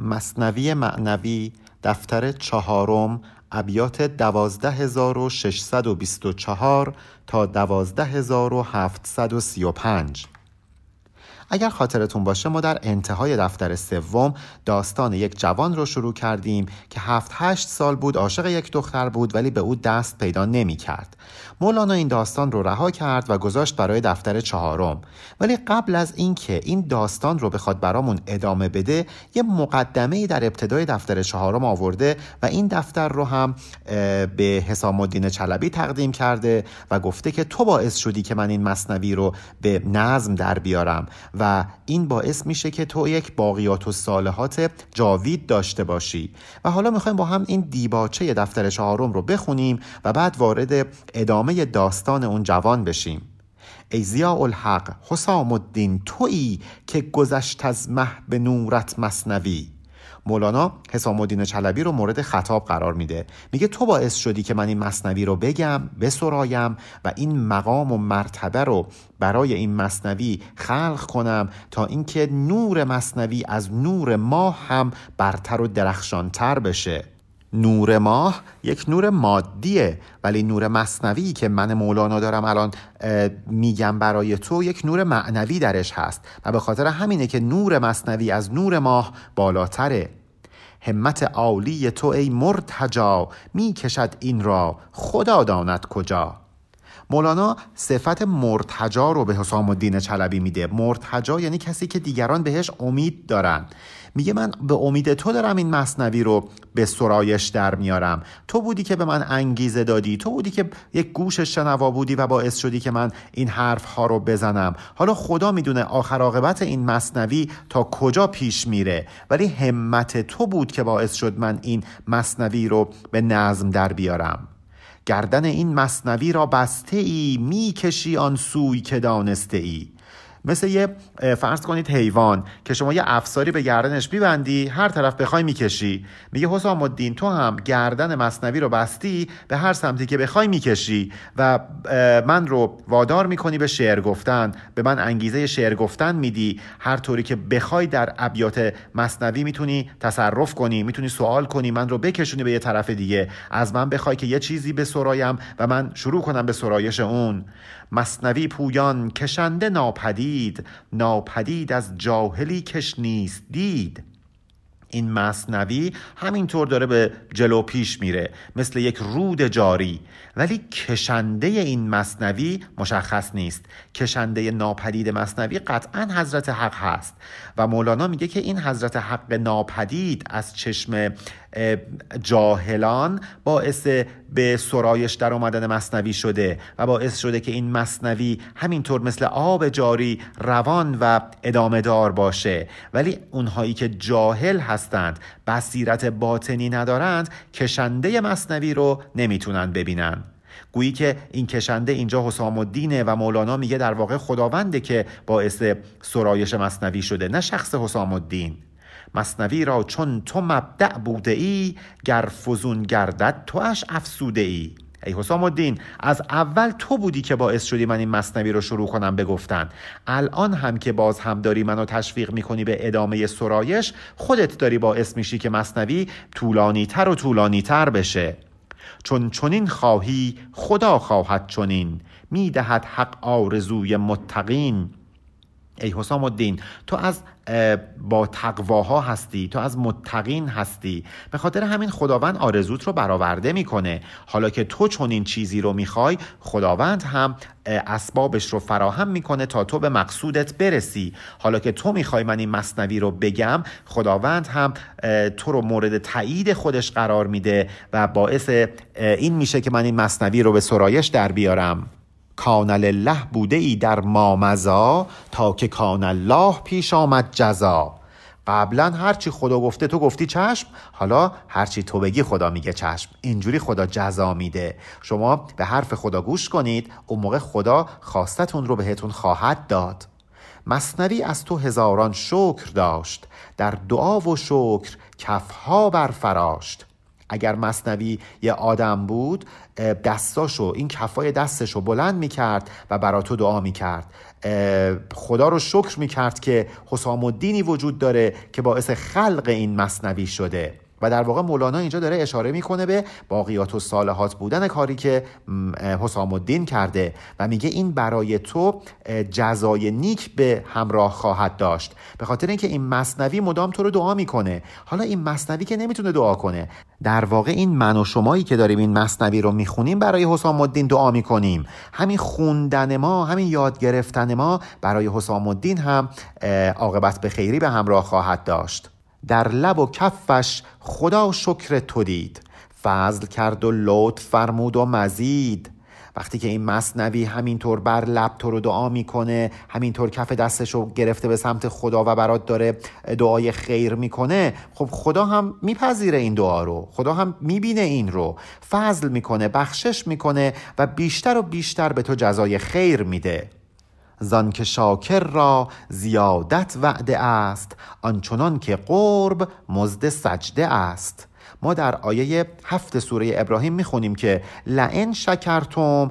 مصنوی معنوی دفتر چهارم ابیات 12624 تا 12735 اگر خاطرتون باشه ما در انتهای دفتر سوم داستان یک جوان رو شروع کردیم که هفت هشت سال بود عاشق یک دختر بود ولی به او دست پیدا نمی کرد. مولانا این داستان رو رها کرد و گذاشت برای دفتر چهارم. ولی قبل از اینکه این داستان رو بخواد برامون ادامه بده یه مقدمه در ابتدای دفتر چهارم آورده و این دفتر رو هم به حسام الدین چلبی تقدیم کرده و گفته که تو باعث شدی که من این مصنوی رو به نظم در بیارم. و این باعث میشه که تو یک باقیات و صالحات جاوید داشته باشی. و حالا می‌خوایم با هم این دیباچه دفتر چهارم رو بخونیم و بعد وارد ادامه داستان اون جوان بشیم. ای زیاء الحق حسام الدین تویی که گذشت از مه به نورت مصنوی. مولانا حسام الدین چلبی رو مورد خطاب قرار میده. میگه تو باعث شدی که من این مصنوی رو بگم بسرایم و این مقام و مرتبه رو برای این مصنوی خلق کنم تا اینکه نور مصنوی از نور ماه هم برتر و درخشانتر بشه. نور ماه یک نور مادیه ولی نور مصنوی که من مولانا دارم الان میگم برای تو یک نور معنوی درش هست. و به خاطر همینه که نور مصنوی از نور ماه بالاتره. همت عالی تو ای مرتجا می کشد این را خدا داند کجا. مولانا صفت مرتجا رو به حسام الدین چلبی میده. مرتجا یعنی کسی که دیگران بهش امید دارن. میگه من به امید تو دارم این مصنوی رو به سرایش در میارم. تو بودی که به من انگیزه دادی. تو بودی که یک گوش شنوا بودی و باعث شدی که من این حرف ها رو بزنم. حالا خدا می‌دونه آخر عاقبت این مصنوی تا کجا پیش میره. ولی همت تو بود که باعث شد من این مصنوی رو به نظم در بیارم. گردن این مصنوی را بسته ای می‌کشی آن سوی که دانسته ای مثل یه فرض کنید حیوان که شما یه افساری به گردنش میبندی هر طرف بخوای می‌کشی. میگه حسام الدین تو هم گردن مصنوی رو بستی به هر سمتی که بخوای می‌کشی. و من رو وادار می‌کنی به شعر گفتن به من انگیزه شعر گفتن میدی. هر طوری که بخوای در ابیات مصنوی می‌تونی تصرف کنی می‌تونی سوال کنی من رو بکشونی به یه طرف دیگه. از من بخوای که یه چیزی به سرایم و من شروع کنم به سرایش اون. مصنوی پویان کشنده ناپدید ناپدید از جاهلی کش نیست دید. این مصنوی همینطور داره به جلو پیش میره مثل یک رود جاری. ولی کشنده این مصنوی مشخص نیست. کشنده ناپدید مصنوی قطعا حضرت حق هست. و مولانا میگه که این حضرت حق ناپدید از چشم جاهلان باعث به سرایش در آمدن مصنوی شده و باعث شده که این مصنوی همینطور مثل آب جاری روان و ادامه دار باشه. ولی اونهایی که جاهل هستند بصیرت باطنی ندارند کشنده مصنوی رو نمی‌تونن ببینن. گویی که این کشنده اینجا حسام الدینه و مولانا میگه در واقع خداونده که باعث سرایش مصنوی شده نه شخص حسام الدین مصنوی را چون تو مبدع بوده ای گر فزون گردد اش افسوده ای. ای حسام الدین از اول تو بودی که باعث شدی من این مصنوی رو شروع کنم بگفتن الان هم که باز هم داری منو تشویق می‌کنی به ادامه سرایش خودت داری باعث میشی که مصنوی طولانی تر و طولانی تر بشه. چون چنین خواهی خدا خواهد چنین. می‌دهد حق آرزوی متقین. ای حسام الدین تو از با تقواها هستی تو از متقین هستی. به خاطر همین خداوند آرزوت رو برآورده می‌کنه. حالا که تو چون این چیزی رو می‌خوای خداوند هم اسبابش رو فراهم می‌کنه تا تو به مقصودت برسی. حالا که تو می‌خوای من این مصنوی رو بگم خداوند هم تو رو مورد تایید خودش قرار میده و باعث این میشه که من این مصنوی رو به سرایش در بیارم. کان لله بوده ای در مامزا تا که کان الله پیش آمد جزا. قبلا هرچی خدا گفته تو گفتی چشم حالا هرچی تو بگی خدا میگه چشم. اینجوری خدا جزا میده. شما به حرف خدا گوش کنید اون موقع خدا خواستتون رو بهتون خواهد داد. مصنوی از تو هزاران شکر داشت در دعا و شکر کفها برفراشت. اگر مصنوی یه آدم بود دستاشو این کفای دستشو بلند می‌کرد و برا تو دعا می‌کرد. خدا رو شکر می‌کرد که حسام الدینی وجود داره که باعث خلق این مصنوی شده. و در واقع مولانا اینجا داره اشاره می‌کنه به باقیات و صالحات بودن کاری که حسام الدین کرده و میگه این برای تو جزای نیک به همراه خواهد داشت. به خاطر اینکه این مصنوی مدام تو رو دعا می‌کنه. حالا این مصنوی که نمی‌تونه دعا کنه. در واقع این من و شمایی که داریم این مصنوی رو می‌خونیم برای حسام الدین دعا می‌کنیم. همین خوندن ما همین یاد گرفتن ما برای حسام الدین هم عاقبت به خیری به همراه خواهد داشت. در لب و کفش خدا شکر تو دید. فضل کرد و لطف فرمود و مزید. وقتی که این مصنوی همینطور بر لب تو رو دعا می‌کنه همینطور کف دستش رو گرفته به سمت خدا و برات داره دعای خیر می‌کنه خب خدا هم میپذیره این دعا رو. خدا هم می‌بینه این رو. فضل می‌کنه بخشش می‌کنه و بیشتر و بیشتر به تو جزای خیر میده. زان که شاکر را زیادت وعده است آنچنان که قرب مزد سجده است. ما در آیه هفت سوره ابراهیم می‌خونیم که لئن شکرتم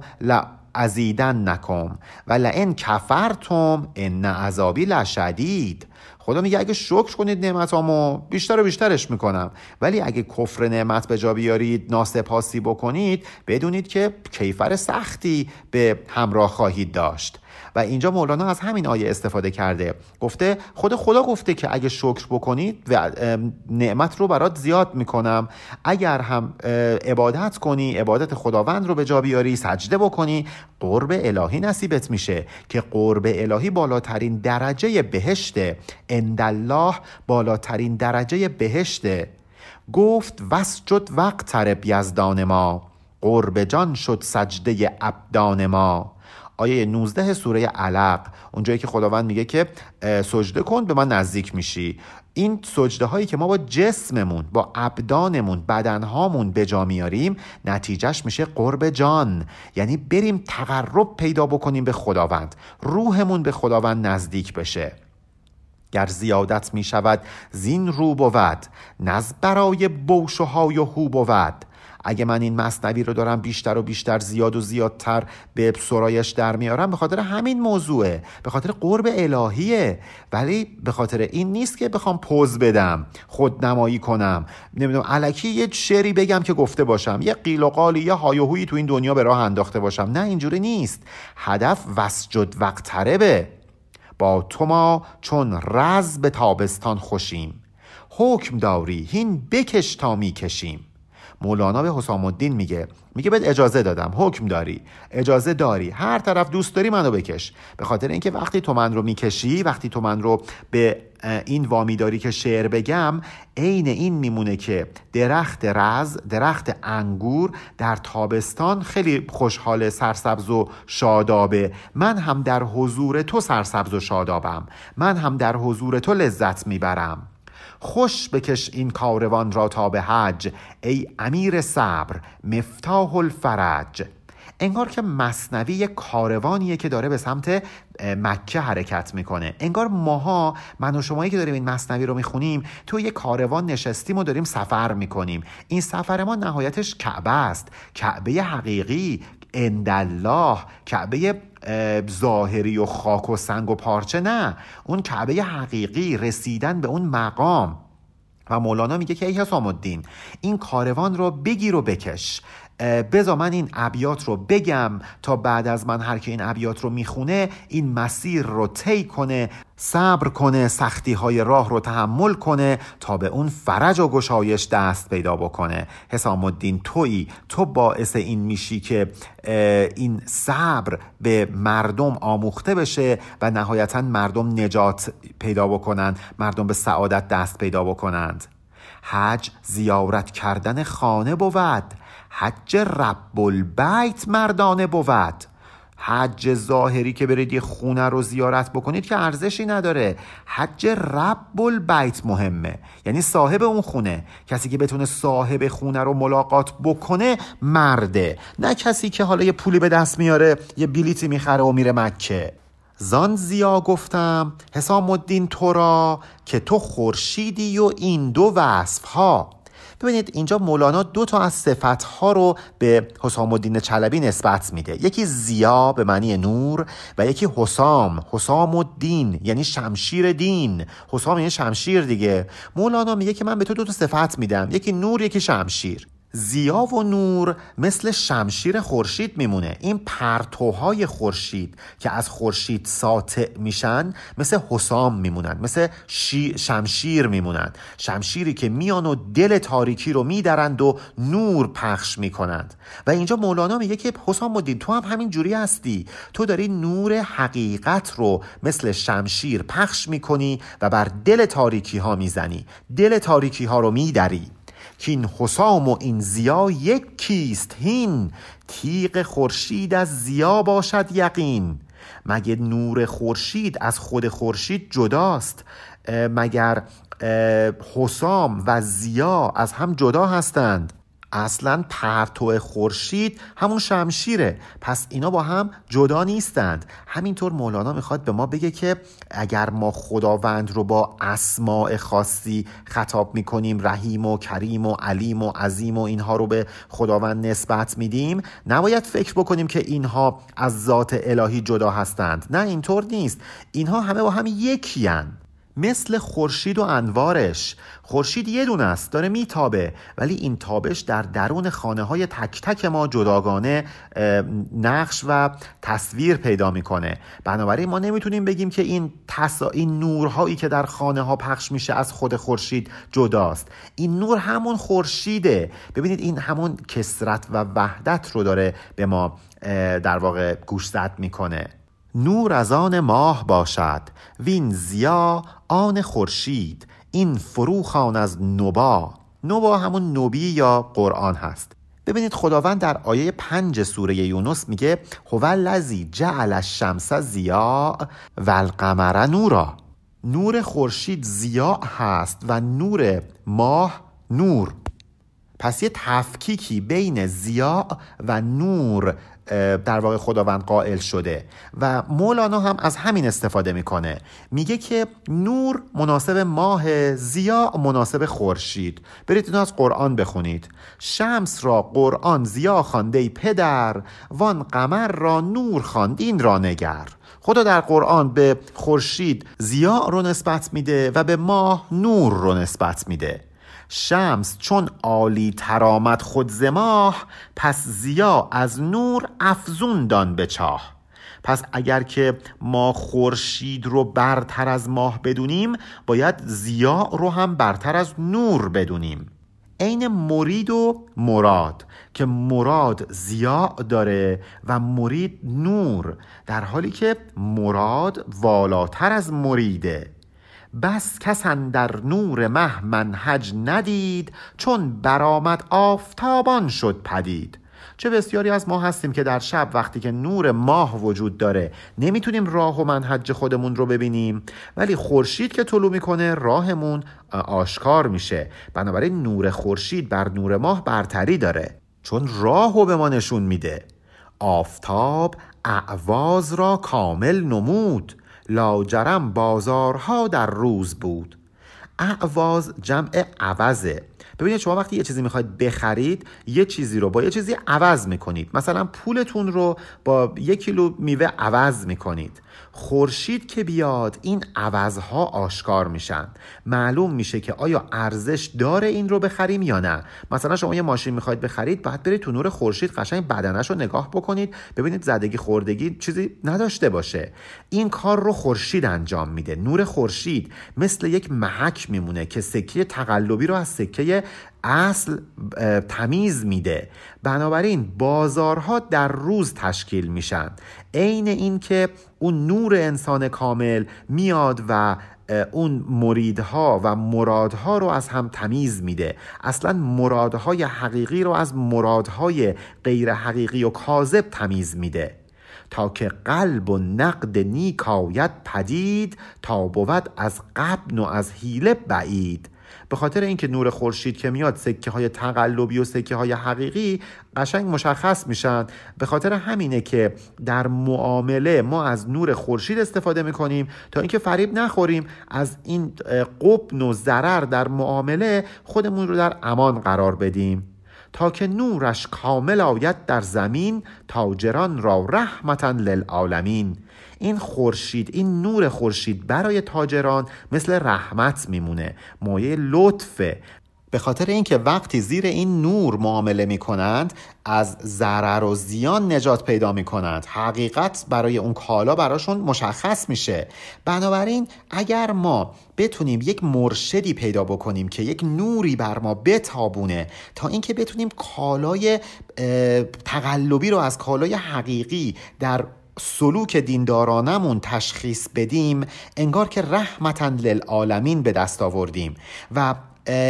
ازیدن نکم و لئن کفرتم ان عذابی لشدید. خدا میگه اگه شکر کنید نعمتامو بیشتر و بیشترش می‌کنم. ولی اگه کفر نعمت به جا بیارید ناسپاسی بکنید بدونید که کیفر سختی به همراه خواهید داشت. و اینجا مولانا از همین آیه استفاده کرده. گفته خود خدا گفته که اگه شکر بکنید و نعمت رو برات زیاد می‌کنم. اگر هم عبادت کنی عبادت خداوند رو به جا بیاری سجده بکنی قرب الهی نصیبت میشه که قرب الهی بالاترین درجه بهشته. اندالله بالاترین درجه بهشته. گفت وسجد وقت ترب یزدان ما. قرب جان شد سجده ابدان ما. آیه 19 سوره علق اونجایی که خداوند میگه که سجده کن به من نزدیک میشی. این سجده هایی که ما با جسممون با ابدانمون بدنهامون به جا میاریم نتیجهش میشه قرب جان. یعنی بریم تقرب پیدا بکنیم به خداوند. روحمون به خداوند نزدیک بشه. گر زیادت می شود زین رو بود نز برای بوش و های و هو بود. اگه من این مصنوی رو دارم بیشتر و بیشتر زیاد و زیادتر به سرایش در میارم به خاطر همین موضوعه. به خاطر قرب الهیه. ولی به خاطر این نیست که بخوام پوز بدم خود نمایی کنم. نمی‌دونم علکی یه شعری بگم که گفته باشم. یه قیل و قالی یه هایوهویی تو این دنیا به راه انداخته باشم. نه اینجوری نیست. هدف وسجد وقت تربه با تو ما چون رز به تابستان خوشیم. حکم داری هین بکش تا می‌کشیم. مولانا به حسام الدین میگه. میگه بهت اجازه دادم. حکم داری. اجازه داری. هر طرف دوست داری منو بکش. به خاطر اینکه وقتی تو من رو می‌کشی وقتی تو من رو به این وامی داری که شعر بگم عین این میمونه که درخت رز درخت انگور در تابستان خیلی خوشحال سرسبز و شادابه. من هم در حضور تو سرسبز و شادابم. من هم در حضور تو لذت می‌برم. خوش بکش این کاروان را تا به حج ای امیر صبر مفتاح الفرج. انگار که مصنوی کاروانیه که داره به سمت مکه حرکت می‌کنه. انگار ماها من و شمایی که داریم این مصنوی رو می‌خونیم تو یک کاروان نشستیم و داریم سفر می‌کنیم. این سفر ما نهایتش کعبه است. کعبه حقیقی اندالله کعبه ظاهری و خاک و سنگ و پارچه نه. اون کعبه حقیقی رسیدن به اون مقام. و مولانا میگه که ای حسام الدین این کاروان رو بگیر و بکش. بزا من این ابیات رو بگم تا بعد از من هر که این ابیات رو می‌خونه این مسیر رو طی کنه صبر کنه سختی های راه رو تحمل کنه تا به اون فرج و گشایش دست پیدا بکنه. حسام الدین تویی؟ تو باعث این میشی که این صبر به مردم آموخته بشه و نهایتا مردم نجات پیدا بکنند مردم به سعادت دست پیدا بکنند. حج زیارت کردن خانه بود. حج رب البیت مردانه بود. حج ظاهری که برید یه خونه رو زیارت بکنید که ارزشی نداره. حج رب البیت مهمه. یعنی صاحب اون خونه. کسی که بتونه صاحب خونه رو ملاقات بکنه مرده. نه کسی که حالا یه پولی به دست میاره یه بلیتی می‌خره و میره مکه. زان زیا گفتم حسام الدین تو را که تو خورشیدی و این دو وصف ها ببینید اینجا مولانا دو تا از صفت ها رو به حسام الدین چلبی نسبت میده. یکی زیا به معنی نور و یکی حسام حسام الدین یعنی شمشیر دین. حسام یعنی شمشیر دیگه. مولانا میگه که من به تو دو تا صفت میدم یکی نور یکی شمشیر. زیا و نور مثل شمشیر خورشید میمونه. این پرتوهای خورشید که از خورشید ساطع میشن مثل حسام میمونن مثل شمشیر میمونن. شمشیری که میان و دل تاریکی رو میدرند و نور پخش می‌کنند. و اینجا مولانا میگه که حسام الدین تو هم همین جوری هستی. تو داری نور حقیقت رو مثل شمشیر پخش می‌کنی و بر دل تاریکی ها می‌زنی. دل تاریکی ها رو میدری که این حسام و این زیا یک کیست هین؟ تیغ خورشید از زیا باشد یقین. مگه نور خورشید از خود خورشید جداست؟ مگر حسام و زیا از هم جدا هستند؟ اصلا پرتو خورشید همون شمشیره. پس اینا با هم جدا نیستند. همینطور مولانا می‌خواد به ما بگه که اگر ما خداوند رو با اسماع خاصی خطاب می‌کنیم رحیم و کریم و علیم و عظیم و اینها رو به خداوند نسبت میدیم نباید فکر بکنیم که اینها از ذات الهی جدا هستند. نه اینطور نیست. اینها همه با هم یکی مثل خورشید و انوارش. خورشید یه دونه است داره میتابه. ولی این تابش در درون خانه های تک تک ما جداگانه نقش و تصویر پیدا می‌کنه. بنابراین ما نمی‌تونیم بگیم که این تسا... این نورهایی که در خانه ها پخش میشه از خود خورشید جداست. این نور همون خورشیده. ببینید این همون کسرت و وحدت رو داره به ما در واقع گوشزد می‌کنه. نور از آن ماه باشد. وین زیا آن خورشید این فروخان از نوبا. نوبا همون نوبی یا قرآن هست. ببینید خداوند در آیه پنج سوره یونس میگه هو الذی جعل الشمس زیا و القمر نورا. نور خورشید زیا هست و نور ماه نور. پس یه تفکیکی بین زیا و نور در واقع خداوند قائل شده و مولانا هم از همین استفاده می‌کنه. میگه که نور مناسب ماه زیا مناسب خورشید. برید اینو از قرآن بخونید. شمس را قرآن زیا خوانده پدر وان قمر را نور خواندین را نگر. خدا در قرآن به خورشید زیا رو نسبت میده و به ماه نور رو نسبت میده. شمس چون عالی ترامت خود زماه پس زیا از نور افزون دان به چاه. پس اگر که ما خورشید رو برتر از ماه بدونیم باید زیا رو هم برتر از نور بدونیم. عین مرید و مراد که مراد زیا داره و مرید نور در حالی که مراد والاتر از مریده. بس کس در نور مه منهج ندید چون برآمد آفتابان شد پدید. چه بسیاری از ما هستیم که در شب وقتی که نور ماه وجود داره نمی‌تونیم راه و منهج خودمون رو ببینیم. ولی خورشید که طلوع می‌کنه راهمون آشکار میشه. بنابراین نور خورشید بر نور ماه برتری داره. چون راه رو به ما نشون میده. آفتاب اعواز را کامل نمود. لاجرم بازارها در روز بود. اعواز جمع عوضه. ببینید شما وقتی یه چیزی می‌خواید بخرید یه چیزی رو با یه چیزی عوض می‌کنید. مثلا پولتون رو با یک کیلو میوه عوض می‌کنید. خورشید که بیاد این عوضها آشکار میشن. معلوم میشه که آیا ارزش داره این رو بخریم یا نه. مثلا شما یه ماشین می‌خواید بخرید باید برید تو نور خورشید قشنگ بدنش رو نگاه بکنید ببینید زدگی خوردگی چیزی نداشته باشه. این کار رو خورشید انجام میده. نور خورشید مثل یک محک میمونه که سکه تقلبی رو از سکه اصل تمیز میده. بنابراین بازارها در روز تشکیل میشن. عین این که اون نور انسان کامل میاد و اون مریدها و مرادها رو از هم تمیز میده. اصلا مرادهای حقیقی رو از مرادهای غیر حقیقی و کاذب تمیز میده. تا که قلب و نقد نیک آید پدید تا بود از قبن و از حیله بعید. به خاطر اینکه نور خورشید که میاد سکه های تقلبی و سکه های حقیقی قشنگ مشخص میشن. به خاطر همینه که در معامله ما از نور خورشید استفاده می‌کنیم تا اینکه فریب نخوریم. از این قبن و ضرر در معامله خودمون رو در امان قرار بدیم. تا که نورش کامل آید در زمین تاجران را رحمتا للعالمین. این خورشید این نور خورشید برای تاجران مثل رحمت میمونه. مایه لطفه به خاطر اینکه وقتی زیر این نور معامله می کنند از ضرر و زیان نجات پیدا می کنند حقیقت برای اون کالا براشون مشخص میشه. بنابراین اگر ما بتونیم یک مرشدی پیدا بکنیم که یک نوری بر ما بتابونه تا اینکه بتونیم کالای تقلبی رو از کالای حقیقی در سلوک دیندارانمون تشخیص بدیم انگار که رحمتا للعالمین به دست آوردیم. و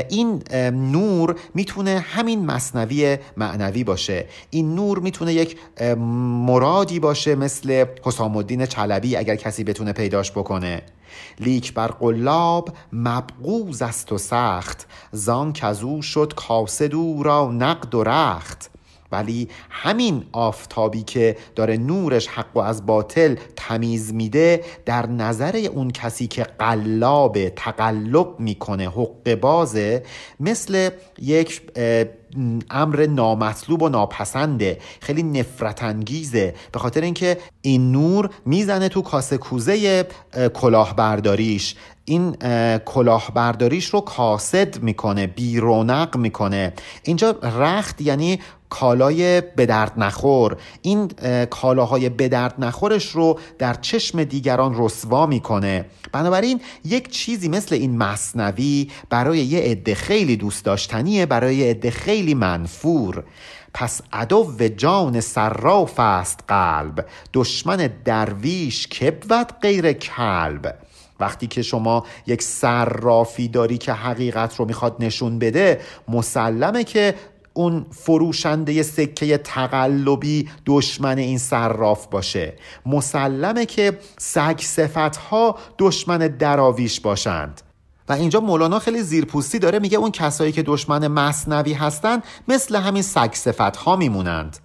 این نور می‌تونه همین مصنوی معنوی باشه. این نور می‌تونه یک مرادی باشه مثل حسام الدین چلبی اگر کسی بتونه پیداش بکنه. لیک بر قلاب مبغوز است و سخت زان کزو شد کاسدو را نقد و رخت. ولی همین آفتابی که داره نورش حق و از باطل تمیز میده در نظر اون کسی که قلاب تقلب می‌کنه حق بازه مثل یک امر نامطلوب و ناپسنده خیلی نفرت انگیزه به خاطر اینکه این نور می‌زنه تو کاسه کوزه کلاهبرداریش. این کلاهبرداریش رو کاسد می‌کنه بیرونق می‌کنه. اینجا رخت یعنی کالای به درد نخور. این کالاهای به درد نخورش رو در چشم دیگران رسوا می‌کنه. بنابراین یک چیزی مثل این مصنوی برای یه عده خیلی دوست داشتنیه برای عده خیلی منفور. پس عدو جان صراف است قلب دشمن درویش کبود غیر کلب. وقتی که شما یک صرافی داری که حقیقت رو می‌خواد نشون بده مسلمه که اون فروشنده سکه تقلبی دشمن این صراف باشه. مسلمه که سگ ها دشمن دراویش باشند. و اینجا مولانا خیلی زیرپوستی داره میگه اون کسایی که دشمن مصنوی هستند مثل همین سگ ها میمونند.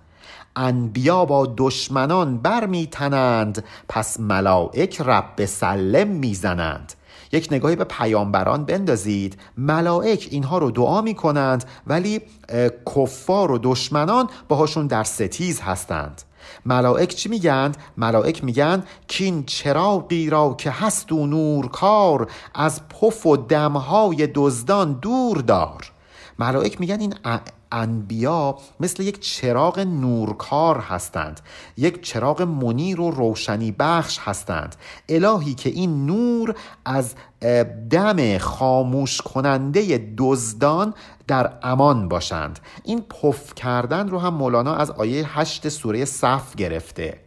انبیا با دشمنان برمیتنند پس ملائک رب سلم می‌زنند. یک نگاهی به پیامبران بندازید. ملائک اینها رو دعا می کنند ولی کفار و دشمنان باهاشون در ستیز هستند. ملائک چی میگند؟ ملائک میگن کین چراغی را که هست و نور کار از پف و دمهای دزدان دور دار. ملائک میگن این انبیا مثل یک چراغ نورکار هستند. یک چراغ منیر و روشنی بخش هستند. الهی که این نور از دم خاموش کننده دزدان در امان باشند. این پف کردن رو هم مولانا از آیه هشت سوره صف گرفته.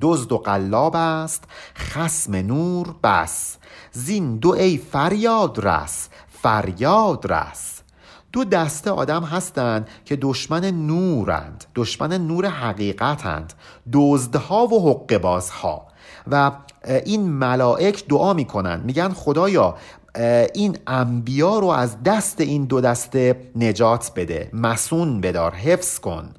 دزد و قلاب است خسم نور بس. زین دو ای فریاد رس فریاد رس. دو دسته آدم هستند که دشمن نورند دشمن نور حقیقتند دزدها و حق بازها و این ملائک دعا می‌کنند میگن خدایا این انبیا رو از دست این دو دسته نجات بده مسون بدار حفظ کن.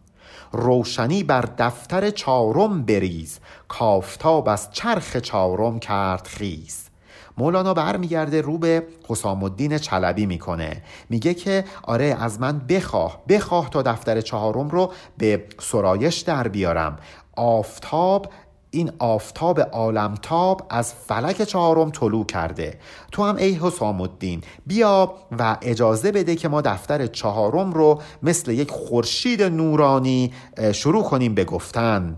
روشنی بر دفتر چارم بریز کافتاب از چرخ چارم کرد خیز. مولانا برمیگرده رو به حسام الدین چلبی می‌کنه. میگه که آره از من بخواه بخواه تا دفتر چهارم رو به سرایش در بیارم. آفتاب این آفتاب عالمتاب از فلک چهارم طلوع کرده. تو هم ای حسام الدین بیا و اجازه بده که ما دفتر چهارم رو مثل یک خورشید نورانی شروع کنیم به گفتن.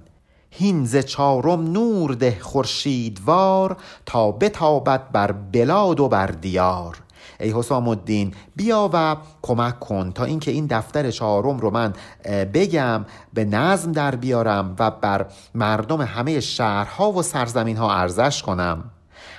هینز چارم نور ده خورشیدوار تا بتابد بر بلاد و بر دیار. ای حسام الدین بیا و کمک کن تا اینکه این دفتر چهارم رو من بگم به نظم در بیارم و بر مردم همه شهرها و سرزمین ها ارزش کنم.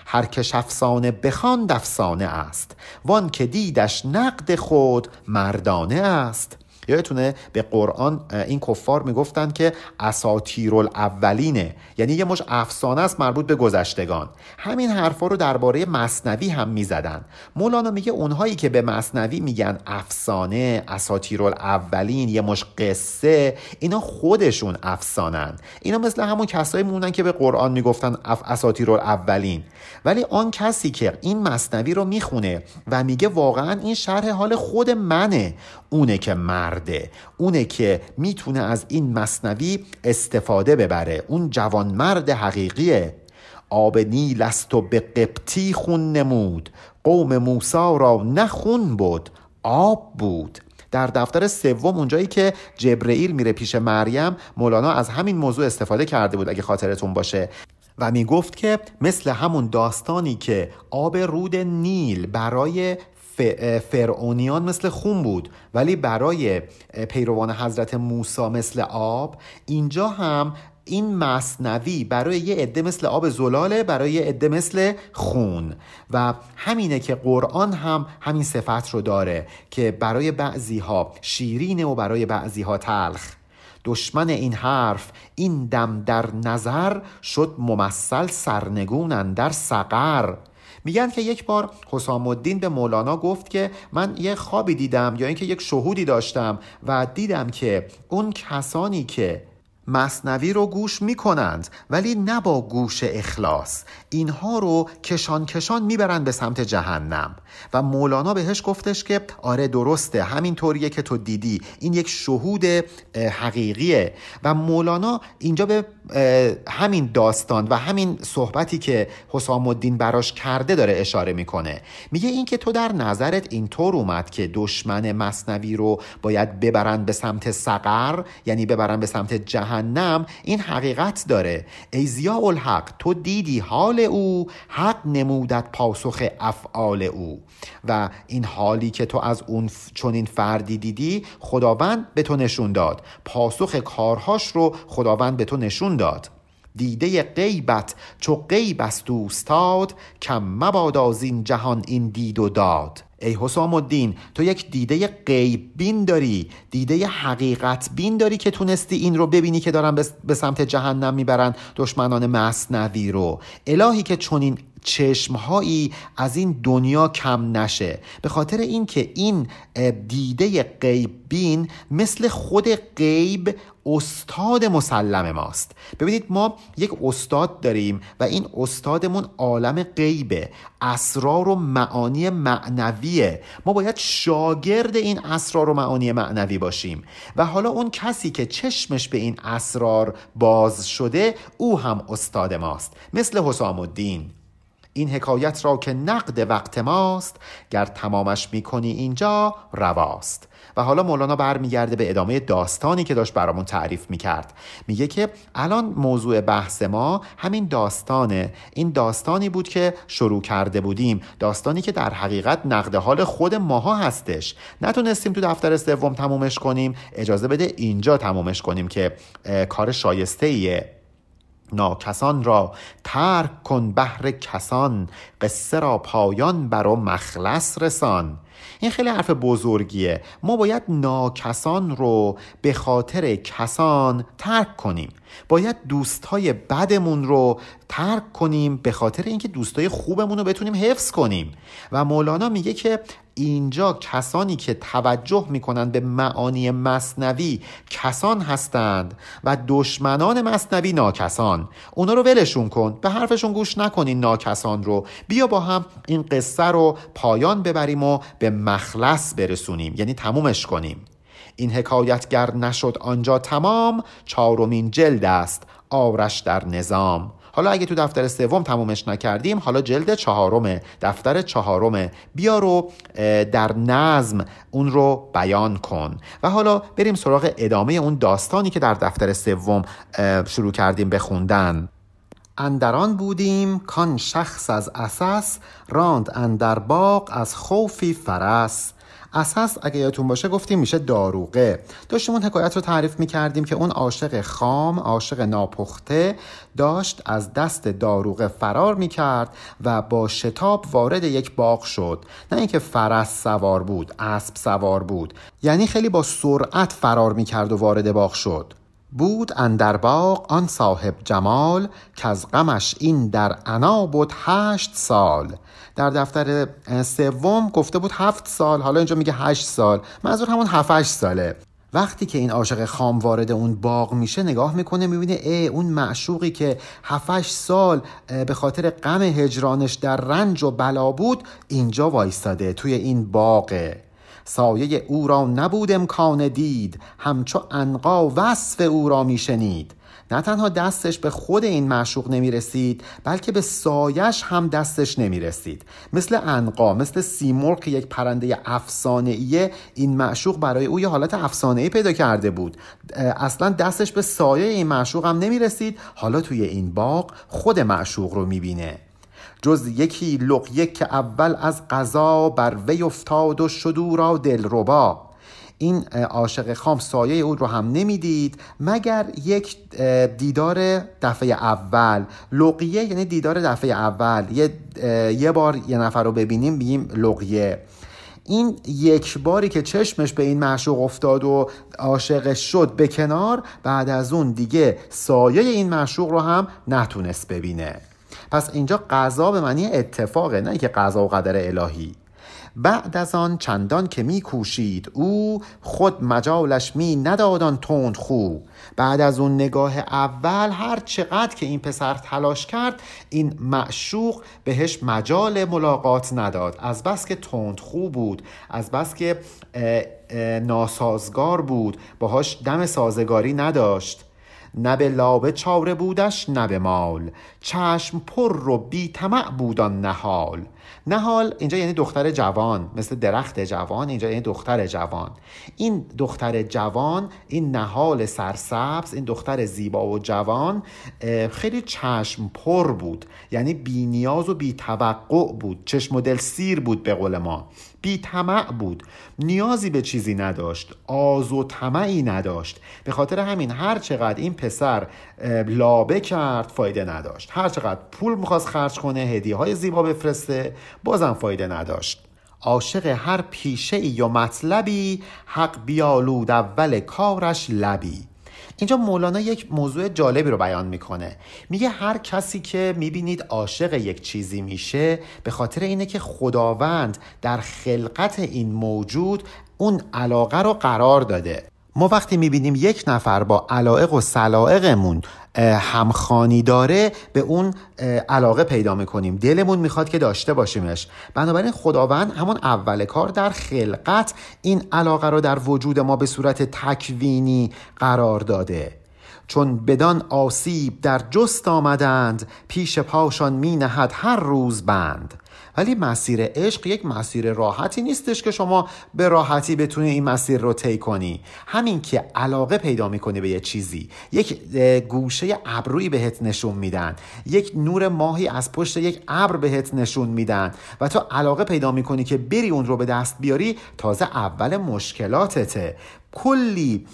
هر که افسانه بخواند افسانه است وان که دیدش نقد خود مردانه است. یادتونه به قرآن این کفار می‌گفتن که اساطیر الاولینه یعنی یه مش افسانه است مربوط به گذشتگان. همین حرفا رو درباره مصنوی هم می‌زدن مولانا میگه اونهایی که به مصنوی میگن افسانه اساطیر الاولین یه مش قصه اینا خودشون افسانن اینا مثل همون کسایی مونن که به قرآن می‌گفتن اف الاولین ولی آن کسی که این مصنوی رو می‌خونه و میگه واقعا این شرح حال خود منه اونه که مرده اونه که می‌تونه از این مصنوی استفاده ببره. اون جوانمرد حقیقیه. آب نیل است و به قبطی خون نمود. قوم موسا را نخون بود آب بود. در دفتر سوم اونجایی که جبرئیل میره پیش مریم مولانا از همین موضوع استفاده کرده بود اگه خاطرتون باشه. و می گفت که مثل همون داستانی که آب رود نیل برای فرعونیان مثل خون بود. ولی برای پیروان حضرت موسی مثل آب اینجا هم این مصنوی برای یه عده مثل آب زلاله برای یه عده مثل خون. و همینه که قرآن هم همین صفت رو داره که برای بعضی ها شیرینه و برای بعضی ها تلخ. دشمن این حرف این دم در نظر شد ممثل سرنگونن در سقر. میگن که یک بار حسام الدین به مولانا گفت که من یه خوابی دیدم یا اینکه یک شهودی داشتم و دیدم که اون کسانی که مصنوی رو گوش می‌کنند ولی نه با گوش اخلاص اینها رو کشان کشان می‌برند به سمت جهنم. و مولانا بهش گفتش که آره درسته همین طوریه که تو دیدی این یک شهود حقیقیه. و مولانا اینجا به همین داستان و همین صحبتی که حسام الدین براش کرده داره اشاره می‌کنه. میگه این که تو در نظرت اینطور اومد که دشمن مصنوی رو باید ببرند به سمت سقر یعنی ببرن به سمت جهنم این حقیقت داره. ای زیا الحق تو دیدی حال او حق نمودت پاسخ افعال او. و این حالی که تو از اون چنین فردی دیدی خداوند به تو نشون داد. پاسخ کارهاش رو خداوند به تو نشون داد. دیده غیبت چو غیب است دوستاد کم مباد از این جهان این دید و داد. ای حسام الدین تو یک دیده غیب بین داری دیده حقیقت بین داری که تونستی این رو ببینی که دارن به سمت جهنم می‌برن دشمنان مصنوی رو الهی که چنین چشمهایی از این دنیا کم نشه. به خاطر اینکه این دیده غیب بین مثل خود غیب استاد مسلم ماست. ببینید ما یک استاد داریم و این استادمون عالم غیبه اسرار و معانی معنویه. ما باید شاگرد این اسرار و معانی معنوی باشیم. و حالا اون کسی که چشمش به این اسرار باز شده او هم استاد ماست. مثل حسام الدین این حکایت را که نقد وقت ماست گر تمامش می‌کنی اینجا رواست. حالا مولانا برمیگرده به ادامه داستانی که داشت برامون تعریف می‌کرد. میگه که الان موضوع بحث ما همین داستانه. این داستانی بود که شروع کرده بودیم. داستانی که در حقیقت نقد حال خود ماها هستش. نتونستیم تو دفتر سوم تمومش کنیم. اجازه بده اینجا تمومش کنیم که کار شایسته ایه ناکسان را ترک کن بهر کسان. قصه را پایان بر و مخلص رسان. این خیلی حرف بزرگیه. ما باید ناکسان رو به خاطر کسان ترک کنیم. باید دوستای بدمون رو ترک کنیم به خاطر اینکه دوستای خوبمون رو بتونیم حفظ کنیم. و مولانا میگه که اینجا کسانی که توجه می‌کنند به معانی مصنوی کسان هستند و دشمنان مصنوی ناکسان. اونا رو ولشون کن. به حرفشون گوش نکنین ناکسان رو. بیا با هم این قصه رو پایان ببریم و به مخلص برسونیم. یعنی تمومش کنیم. این حکایتگر نشد آنجا تمام چهارمین جلد است آرش در نظام. حالا اگه تو دفتر سوم تمومش نکردیم حالا جلد چهارمه دفتر چهارمه. بیا رو در نظم اون رو بیان کن. و حالا بریم سراغ ادامه اون داستانی که در دفتر سوم شروع کردیم به خوندن. اندران بودیم کان شخص از اساس راند اندر باغ از خوفی فرس. اساس اگه یادتون باشه گفتیم میشه داروغه. داشتیم اون حکایت رو تعریف می‌کردیم که اون عاشق خام عاشق ناپخته داشت از دست داروغه فرار می‌کرد و با شتاب وارد یک باغ شد. نه اینکه فرس سوار بود اسب سوار بود. یعنی خیلی با سرعت فرار می‌کرد و وارد باغ شد. بود اندر باغ آن صاحب جمال که از غمش این در عنا بود هشت سال. در دفتر سوم گفته بود هفت سال حالا اینجا میگه هشت سال. منظور همون هفت ساله. وقتی که این عاشق خام وارد اون باغ میشه نگاه می‌کنه می‌بینه ای اون معشوقی که هفتش سال به خاطر غم هجرانش در رنج و بلا بود اینجا وایستاده توی این باغه. سایه او را نبود امکان دید همچو انقا وصف او را میشنید نه تنها دستش به خود این معشوق نمی رسید بلکه به سایش هم دستش نمی رسید. مثل انقا مثل سیمرغ که یک پرنده افسانه ایه این معشوق برای او یه حالت افسانه ای پیدا کرده بود. اصلا دستش به سایه این معشوق هم نمی رسید. حالا توی این باغ خود معشوق رو می بینه. جز یکی لقیه که اول از قضا بر وی افتاد و شدو را دلربا. این عاشق خام سایه او رو هم نمی‌دید مگر یک دیدار دفعه اول. لقیه یعنی دیدار دفعه اول. یه, یه بار یه نفر رو ببینیم بگیم لقیه. این یک باری که چشمش به این معشوق افتاد و عاشقش شد به کنار بعد از اون دیگه سایه این معشوق رو هم نتونست ببینه. پس اینجا قضا به معنی اتفاقه نه که قضا و قدر الهی. بعد از آن چندان که می کوشید او خود مجالش می ندادان تند خو. بعد از اون نگاه اول هر چقدر که این پسر تلاش کرد این معشوق بهش مجال ملاقات نداد. از بس که تند خو بود از بس که ناسازگار بود باهاش دم سازگاری نداشت. نه به لابه چاره بودش نه به مال. چشم پر رو بی طمع بودان نهال. نهال اینجا یعنی دختر جوان مثل درخت جوان اینجا یعنی دختر جوان. این دختر جوان این نهال سرسبز این دختر زیبا و جوان خیلی چشم پر بود. یعنی بی نیاز و بی توقع بود. چشم و دل سیر بود به قول ما. بی طمع بود. نیازی به چیزی نداشت. آز و طمعی نداشت. به خاطر همین هر چقدر این پسر لابه کرد فایده نداشت. هر چقدر پول می‌خواست خرج کنه هدیه های زیبا بفرسته بازم فایده نداشت. عاشق هر پیشه یا مطلبی حق بیالود اول کارش لبی. اینجا مولانا یک موضوع جالبی رو بیان می‌کنه. میگه هر کسی که می‌بینید عاشق یک چیزی میشه به خاطر اینه که خداوند در خلقت این موجود اون علاقه رو قرار داده. ما وقتی می‌بینیم یک نفر با علائق و سلائقمون همخانی داره به اون علاقه پیدا می‌کنیم. دلمون می‌خواد که داشته باشیمش. بنابراین خداوند همون اول کار در خلقت این علاقه رو در وجود ما به صورت تکوینی قرار داده. چون بدان آسیب در جست آمدند پیش پاشان می نهد هر روز بند. ولی مسیر عشق یک مسیر راحتی نیستش که شما به راحتی بتونی این مسیر رو طی کنی. همین که علاقه پیدا می‌کنی به یه چیزی. یک گوشه ابرویی بهت نشون میدن. یک نور ماهی از پشت یک ابر بهت نشون میدن. و تو علاقه پیدا می‌کنی که بری اون رو به دست بیاری. تازه اول مشکلاتته. کلی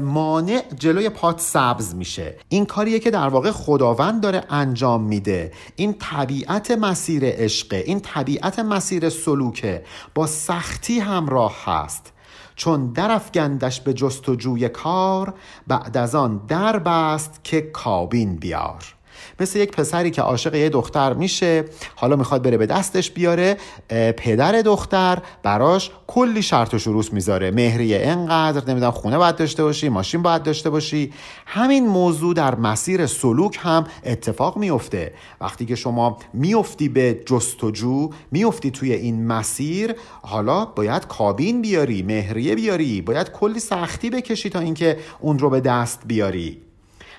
مانع جلوی پات سبز میشه. این کاریه که در واقع خداوند داره انجام میده. این طبیعت مسیر عشقه این طبیعت مسیر سلوکه. با سختی همراه هست. چون درفگندش به جستجوی کار بعد از آن در بست که کابین بیار. مثل یک پسری که عاشق یه دختر میشه حالا می‌خواد بره به دستش بیاره پدر دختر براش کلی شرط و شروط می‌ذاره. مهریه انقدر نمی‌دونم خونه باید داشته باشی ماشین باید داشته باشی. همین موضوع در مسیر سلوک هم اتفاق میفته وقتی که شما میفتی به جستجو میفتی توی این مسیر حالا باید کابین بیاری مهریه بیاری باید کلی سختی بکشی تا اینکه اون رو به دست بیاری.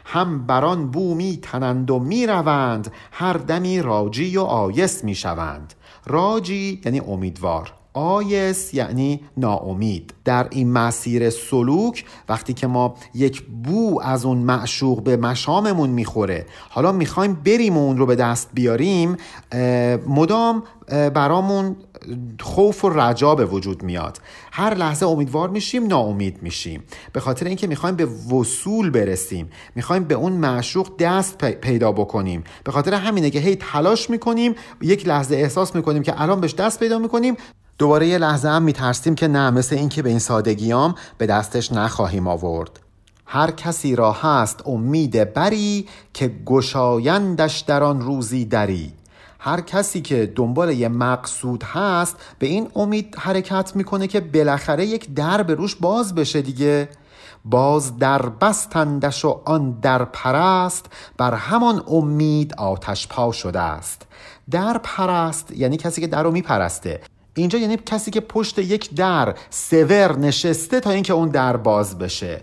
هم بران بو می تنند و می روند هر دمی راجی و آیس می شوند راجی یعنی امیدوار. آیس یعنی ناامید. در این مسیر سلوک وقتی که ما یک بو از اون معشوق به مشاممون می‌خوره حالا می‌خوایم بریم و اون رو به دست بیاریم مدام برامون خوف و رجا به وجود میاد. هر لحظه امیدوار میشیم ناامید میشیم. به خاطر اینکه می‌خوایم به وصول برسیم می‌خوایم به اون معشوق دست پیدا بکنیم. به خاطر همینه که هی تلاش می‌کنیم یک لحظه احساس می‌کنیم که الان بهش دست پیدا می‌کنیم. دوباره یه لحظه هم میترسیم که نه مثل اینکه به این سادگیام به دستش نخواهیم آورد. هر کسی را هست امید بری که گشایندش در آن روزی دری. هر کسی که دنبال یه مقصود هست به این امید حرکت می‌کنه که بالاخره یک در به روش باز بشه دیگه. باز در بستندش و آن در پرست بر همان امید آتش پا شده است. در پرست یعنی کسی که در رو میپرسته. اینجا یعنی کسی که پشت یک در سور نشسته تا اینکه اون در باز بشه.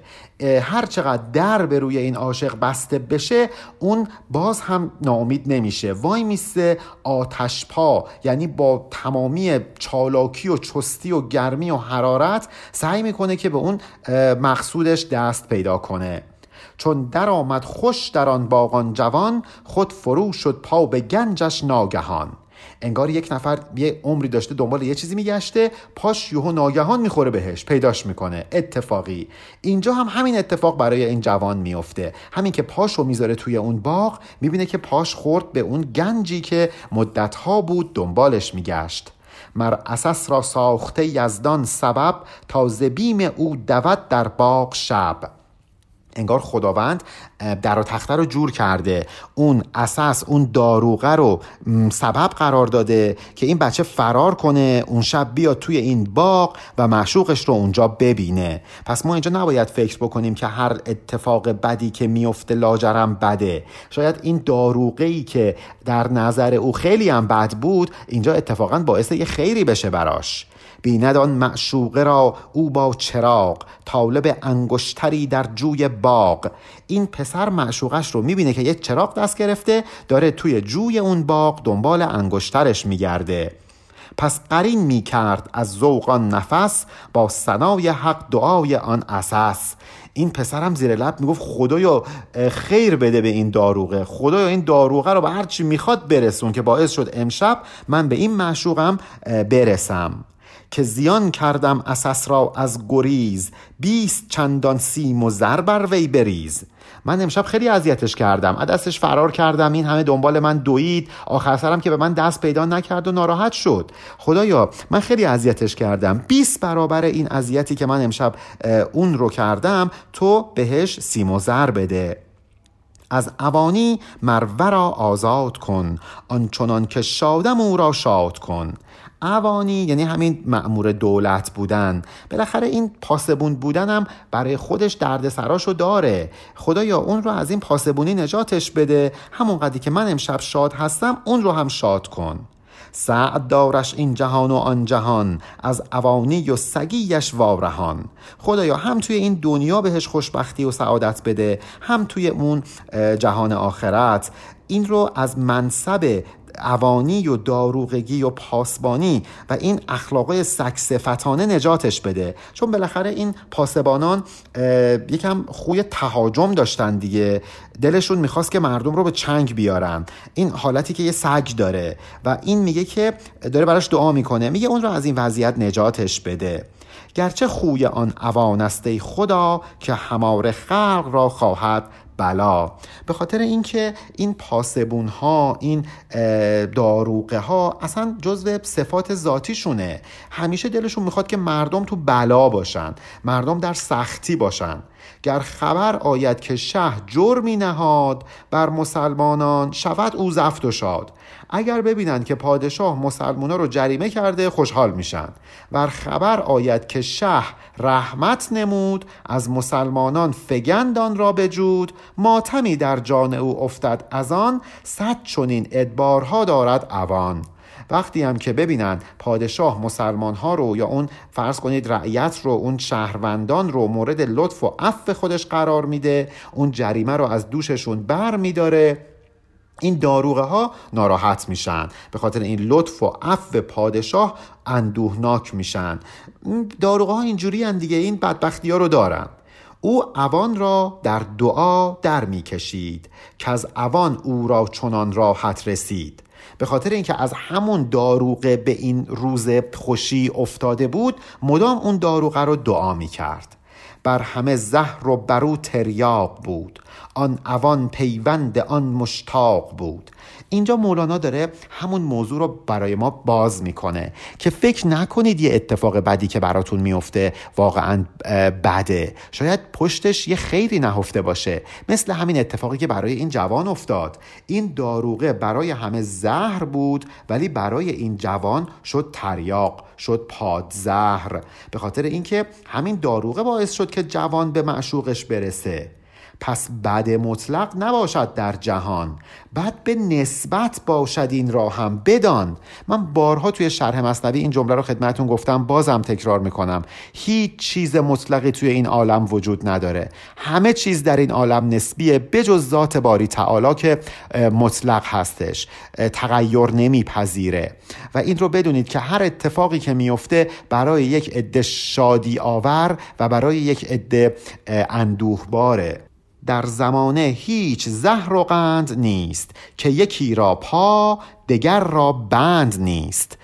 هر چقدر در به روی این عاشق بسته بشه اون باز هم ناامید نمیشه. وای میسته آتش پا یعنی با تمامی چالاکی و چستی و گرمی و حرارت سعی می‌کنه که به اون مقصودش دست پیدا کنه. چون در آمد خوش در آن باغان جوان خود فرو شد پا به گنجش ناگهان. انگار یک نفر یه عمری داشته دنبال یه چیزی میگشته پاش یوهو ناگهان می‌خوره بهش پیداش می‌کنه. اتفاقی. اینجا هم همین اتفاق برای این جوان میفته. همین که پاشو می‌ذاره توی اون باغ می‌بینه که پاش خورد به اون گنجی که مدتها بود دنبالش میگشت. مر اساس را ساخته یزدان سبب تا زبیم او دود در باغ شب. انگار خداوند در و تخته رو جور کرده. اون اساس اون داروغه رو سبب قرار داده که این بچه فرار کنه اون شب بیاد توی این باغ و معشوقش رو اونجا ببینه. پس ما اینجا نباید فکر بکنیم که هر اتفاق بدی که میفته لاجرم بده. شاید این داروغه ای که در نظر او خیلی هم بد بود اینجا اتفاقا باعث یه خیری بشه براش. بیند آن معشوقه را او با چراغ طالب انگشتری در جوی باغ. این پسر معشوقش رو می‌بینه که یه چراغ دست گرفته داره توی جوی اون باغ دنبال انگشترش میگرده. پس قرین می کرد از ذوقان نفس با سنای حق دعای آن اساس. این پسرم زیر لب می‌گفت خدایا خیر بده به این داروغه. خدایا این داروغه رو به هر چی می‌خواد برسون که باعث شد امشب من به این معشوقم برسم. که زیان کردم اساس را از گریز بیست چندان سیم و زر بر وی بریز. من امشب خیلی اذیتش کردم دستش فرار کردم این همه دنبال من دوید. آخر سرم که به من دست پیدا نکرد و ناراحت شد. خدایا من خیلی اذیتش کردم. 20 برابر این اذیتی که من امشب اون رو کردم تو بهش سیم و زر بده. از اوانی مرورا آزاد کن آنچنان که شادم او را شاد کن. اوانی یعنی همین معمور دولت بودن. بالاخره این پاسبون بودنم برای خودش درد سراشو داره. خدایا اون رو از این پاسبونی نجاتش بده. همون قدی که من امشب شاد هستم اون رو هم شاد کن. سعد دارش این جهان و آن جهان از اوانی و سگیش وارهان. خدایا هم توی این دنیا بهش خوشبختی و سعادت بده هم توی اون جهان آخرت. این رو از منصب اوانی و داروغگی و پاسبانی و این اخلاقای سکسفتانه نجاتش بده. چون بالاخره این پاسبانان یکم خوی تهاجم داشتن دیگه. دلشون می‌خواست که مردم رو به چنگ بیارن. این حالتی که یه سگ داره و این میگه که داره براش دعا می‌کنه. میگه اون رو از این وضعیت نجاتش بده. گرچه خوی آن اوانسته خدا که همار خلق را خواهد بلا. به خاطر اینکه این پاسبون ها این داروقه ها اصلا جزو صفات ذاتیشونه. همیشه دلشون می‌خواد که مردم تو بلا باشن مردم در سختی باشن. گر خبر آید که شه جرمی نهاد بر مسلمانان شود او زفت و شاد. اگر ببینند که پادشاه مسلمونا رو جریمه کرده خوشحال میشن. و خبر آید که شه رحمت نمود از مسلمانان فگندان را بجود ماتمی در جان او افتد از آن صد چنین ادبارها دارد اوان. وقتی هم که ببینن پادشاه مسلمان ها رو یا اون فرض کنید رعیت رو اون شهروندان رو مورد لطف و عفو خودش قرار میده اون جریمه رو از دوششون بر میداره این داروغه ها ناراحت میشن. به خاطر این لطف و عفو پادشاه اندوهناک میشن. داروغه ها اینجوری دیگه این بدبختی ها رو دارن. او اوان را در دعا در می‌کشید که از اوان او را چنان راحت رسید. به خاطر اینکه از همون داروغه به این روز خوشی افتاده بود مدام اون داروغه رو دعا می‌کرد. بر همه زهر و برو تریاق بود. آن اوان پیوند آن مشتاق بود. اینجا مولانا داره همون موضوع رو برای ما باز می‌کنه که فکر نکنید یه اتفاق بدی که براتون میفته واقعا بده. شاید پشتش یه خیری نهفته باشه. مثل همین اتفاقی که برای این جوان افتاد. این داروغه برای همه زهر بود ولی برای این جوان شد تریاق شد پادزهر به خاطر اینکه همین داروغه باعث شد که جوان به معشوقش برسه. پس بد مطلق نباشد در جهان. بد به نسبت باشد این را هم. بدان. من بارها توی شرح مصنوی این جمله رو خدمتون گفتم بازم تکرار می‌کنم. هیچ چیز مطلقی توی این عالم وجود نداره. همه چیز در این عالم نسبیه بجز ذات باری تعالی که مطلق هستش. تغییر نمیپذیره. و این رو بدونید که هر اتفاقی که میفته برای یک عده شادی آور و برای یک عده اندوهباره. در زمانه هیچ زهر و قند نیست که یکی را پا دگر را بند نیست.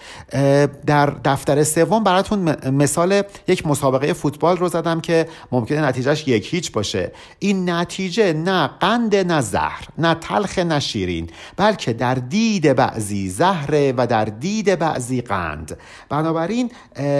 در دفتر سوم براتون مثال یک مسابقه فوتبال رو زدم که ممکنه نتیجهش یک هیچ باشه. این نتیجه نه قند نه زهر نه تلخ نه شیرین بلکه در دید بعضی زهره و در دید بعضی قند. بنابراین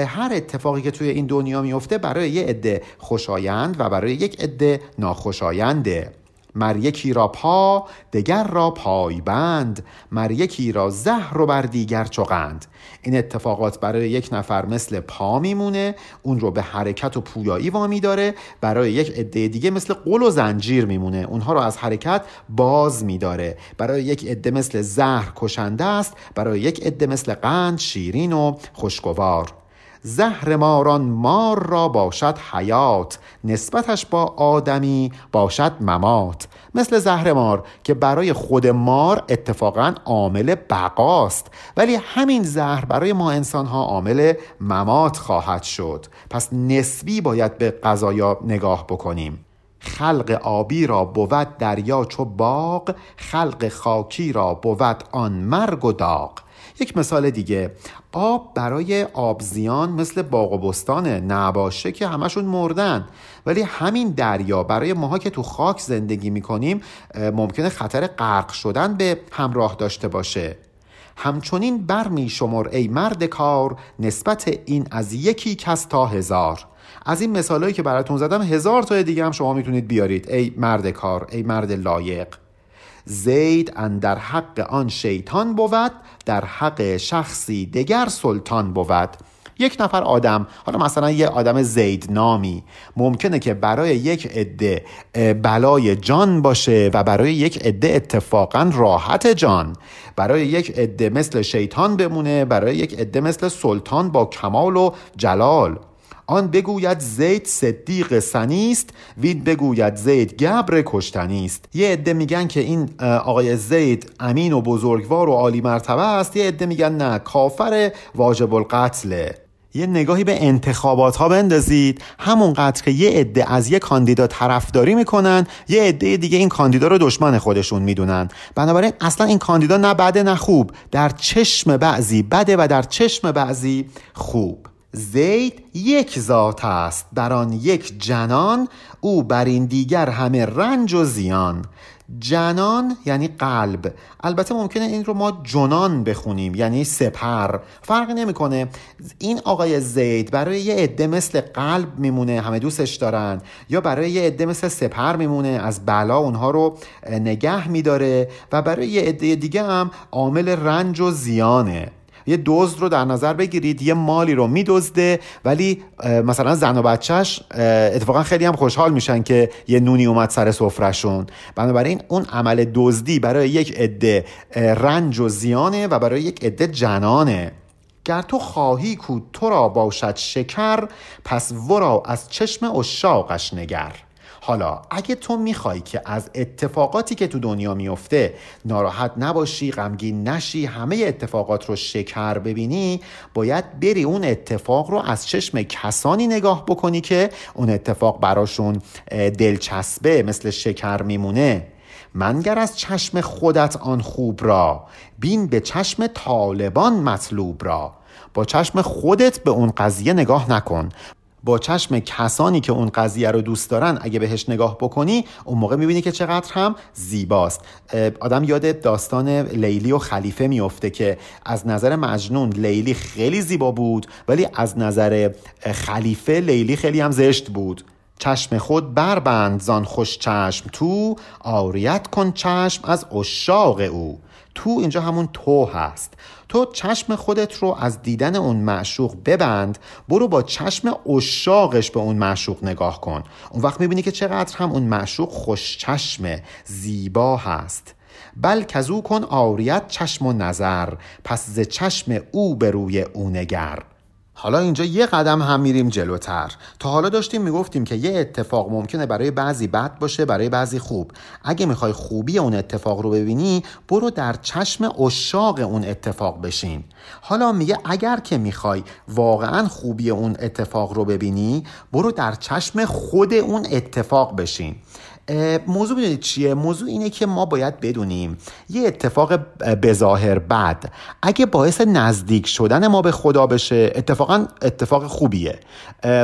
هر اتفاقی که توی این دنیا میفته برای یه عده خوشایند و برای یک عده ناخوشاینده. مر یکی را پا دگر را پایبند. مر یکی را زهر و بر دیگر چقند این اتفاقات برای یک نفر مثل پا میمونه اون رو به حرکت و پویایی وامی داره. برای یک عده دیگه مثل قل و زنجیر میمونه. اونها رو از حرکت باز میداره. برای یک عده مثل زهر کشنده است. برای یک عده مثل قند شیرین و خوشگوار زهر ماران مار را باشد حیات نسبتش با آدمی باشد ممات. مثل زهر مار که برای خود مار اتفاقا عامل بقاست ولی همین زهر برای ما انسان ها عامل ممات خواهد شد. پس نسبی باید به قضایا نگاه بکنیم. خلق آبی را بود دریا چو باغ خلق خاکی را بود آن مرگ و داغ. یک مثال دیگه آب برای آبزیان مثل باغ و بستان نباشه که همشون مردن. ولی همین دریا برای ماها که تو خاک زندگی می‌کنیم ممکنه خطر غرق شدن به همراه داشته باشه. همچنین برمی شمر ای مرد کار نسبت این از یکی کس تا هزار. از این مثالهایی که براتون زدم هزار تا دیگه هم شما می‌تونید بیارید. ای مرد کار ای مرد لایق. زید اندر حق آن شیطان بود در حق شخصی دگر سلطان بود. یک نفر آدم حالا مثلا یه آدم زید نامی ممکنه که برای یک عده بلای جان باشه و برای یک عده اتفاقا راحت جان. برای یک عده مثل شیطان بمونه برای یک عده مثل سلطان با کمال و جلال. آن بگوید زید صدیق سنیست وید بگوید زید گبر کشتنی است. یه عده میگن که این آقای زید امین و بزرگوار و عالی مرتبه است یه عده میگن نه کافر واجب القتله. یه نگاهی به انتخابات ها بندازید همونقدر که یه عده از یه کاندیدا طرفداری می‌کنن یه عده دیگه این کاندیدا رو دشمن خودشون می‌دونن. بنابراین اصلا این کاندیدا نه بده نه خوب. در چشم بعضی بده و در چشم بعضی خوب. زید یک ذات است. در آن یک جنان او بر این دیگر همه رنج و زیان. جنان یعنی قلب. البته ممکنه این رو ما جنان بخونیم یعنی سپر. فرق نمی‌کنه. این آقای زید برای یه عده مثل قلب میمونه همه دوستش دارن. یا برای یه عده مثل سپر میمونه از بلا اونها رو نگه میداره. و برای یه عده دیگه هم عامل رنج و زیانه. یه دزد رو در نظر بگیرید یه مالی رو میدزده ولی مثلا زن و بچهش اتفاقا خیلی هم خوشحال میشن که یه نونی اومد سر سفرشون بنابراین اون عمل دزدی برای یک عده رنج و زیانه و برای یک عده جنانه. گر تو خواهی کو تو را باشد شکر پس ورا از چشم اشاقش نگر. حالا اگه تو می‌خوای که از اتفاقاتی که تو دنیا میفته ناراحت نباشی غمگین نشی همه اتفاقات رو شکر ببینی باید بری اون اتفاق رو از چشم کسانی نگاه بکنی که اون اتفاق براشون دلچسبه مثل شکر میمونه. منگر از چشم خودت آن خوب را بین به چشم طالبان مطلوب را. با چشم خودت به اون قضیه نگاه نکن. با چشم کسانی که اون قضیه رو دوست دارن اگه بهش نگاه بکنی اون موقع می‌بینی که چقدر هم زیباست. آدم یاد داستان لیلی و خلیفه میفته که از نظر مجنون لیلی خیلی زیبا بود ولی از نظر خلیفه لیلی خیلی هم زشت بود. چشم خود بربند زان خوش چشم تو آریت کن چشم از اشاق او. تو اینجا همون تو هست. تو چشم خودت رو از دیدن اون معشوق ببند برو با چشم اشاقش به اون معشوق نگاه کن. اون وقت می‌بینی که چقدر هم اون معشوق خوش چشمه زیبا هست. بل کزو کن آریت چشم و نظر پس ز چشم او به روی او نگر. حالا اینجا یه قدم هم میریم جلوتر. تا حالا داشتیم می‌گفتیم که یه اتفاق ممکنه برای بعضی بد باشه برای بعضی خوب. اگه می‌خوای خوبی اون اتفاق رو ببینی برو در چشم اشاق اون اتفاق بشین. حالا میگه اگر که می‌خوای واقعا خوبی اون اتفاق رو ببینی برو در چشم خود اون اتفاق بشین. موضوع می‌دونید چیه؟ موضوع اینه که ما باید بدونیم یه اتفاق بظاهر بد اگه باعث نزدیک شدن ما به خدا بشه اتفاقا اتفاق خوبیه.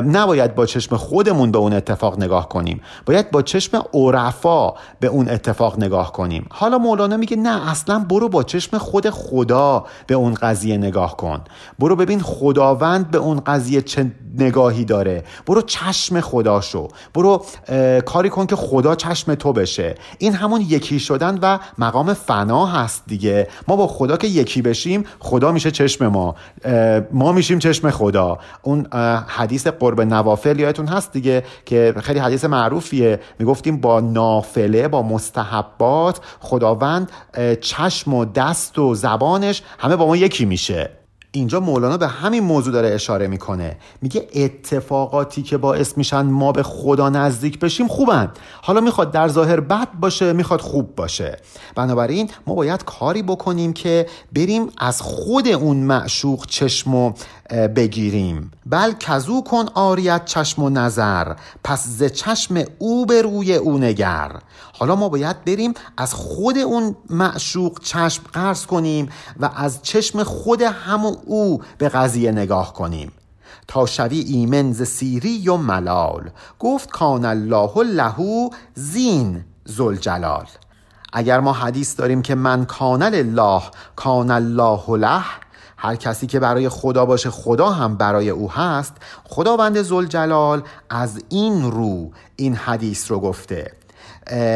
نباید با چشم خودمون به اون اتفاق نگاه کنیم. باید با چشم عرفا به اون اتفاق نگاه کنیم. حالا مولانا میگه نه اصلا برو با چشم خود خدا به اون قضیه نگاه کن. برو ببین خداوند به اون قضیه چه نگاهی داره. برو چشم خدا شو. برو کاری کن که خدا چشم تو بشه. این همون یکی شدن و مقام فنا هست دیگه. ما با خدا که یکی بشیم خدا میشه چشم ما. ما میشیم چشم خدا. اون حدیث قرب نوافل یادتون هست دیگه که خیلی حدیث معروفیه. می‌گفتیم با نافله با مستحبات خداوند چشم و دست و زبانش همه با ما یکی میشه. اینجا مولانا به همین موضوع داره اشاره می‌کنه. میگه اتفاقاتی که باعث میشن ما به خدا نزدیک بشیم خوبن. حالا می‌خواد در ظاهر بد باشه می‌خواد خوب باشه. بنابراین ما باید کاری بکنیم که بریم از خود اون معشوق چشم و بگیریم. بل کزو کن آریت چشم و نظر پس ز چشم او به روی او نگر. حالا ما باید بریم از خود اون معشوق چشم قرض کنیم و از چشم خود همون او به قضیه نگاه کنیم. تا شوی ایمن ز سیری و ملال. گفت کان الله له زین زلجلال اگر ما حدیث داریم که من کان الله کان الله له هر کسی که برای خدا باشه خدا هم برای او هست خداوند زلجلال از این رو این حدیث رو گفته.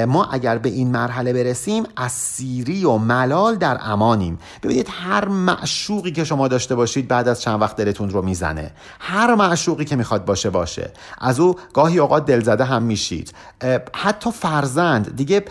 ما اگر به این مرحله برسیم از سیری و ملال در امانیم. ببینید هر معشوقی که شما داشته باشید بعد از چند وقت دلتون رو می‌زنه. هر معشوقی که می‌خواد باشه باشه. از او گاهی اوقات دلزده هم میشید. حتی فرزند. دیگه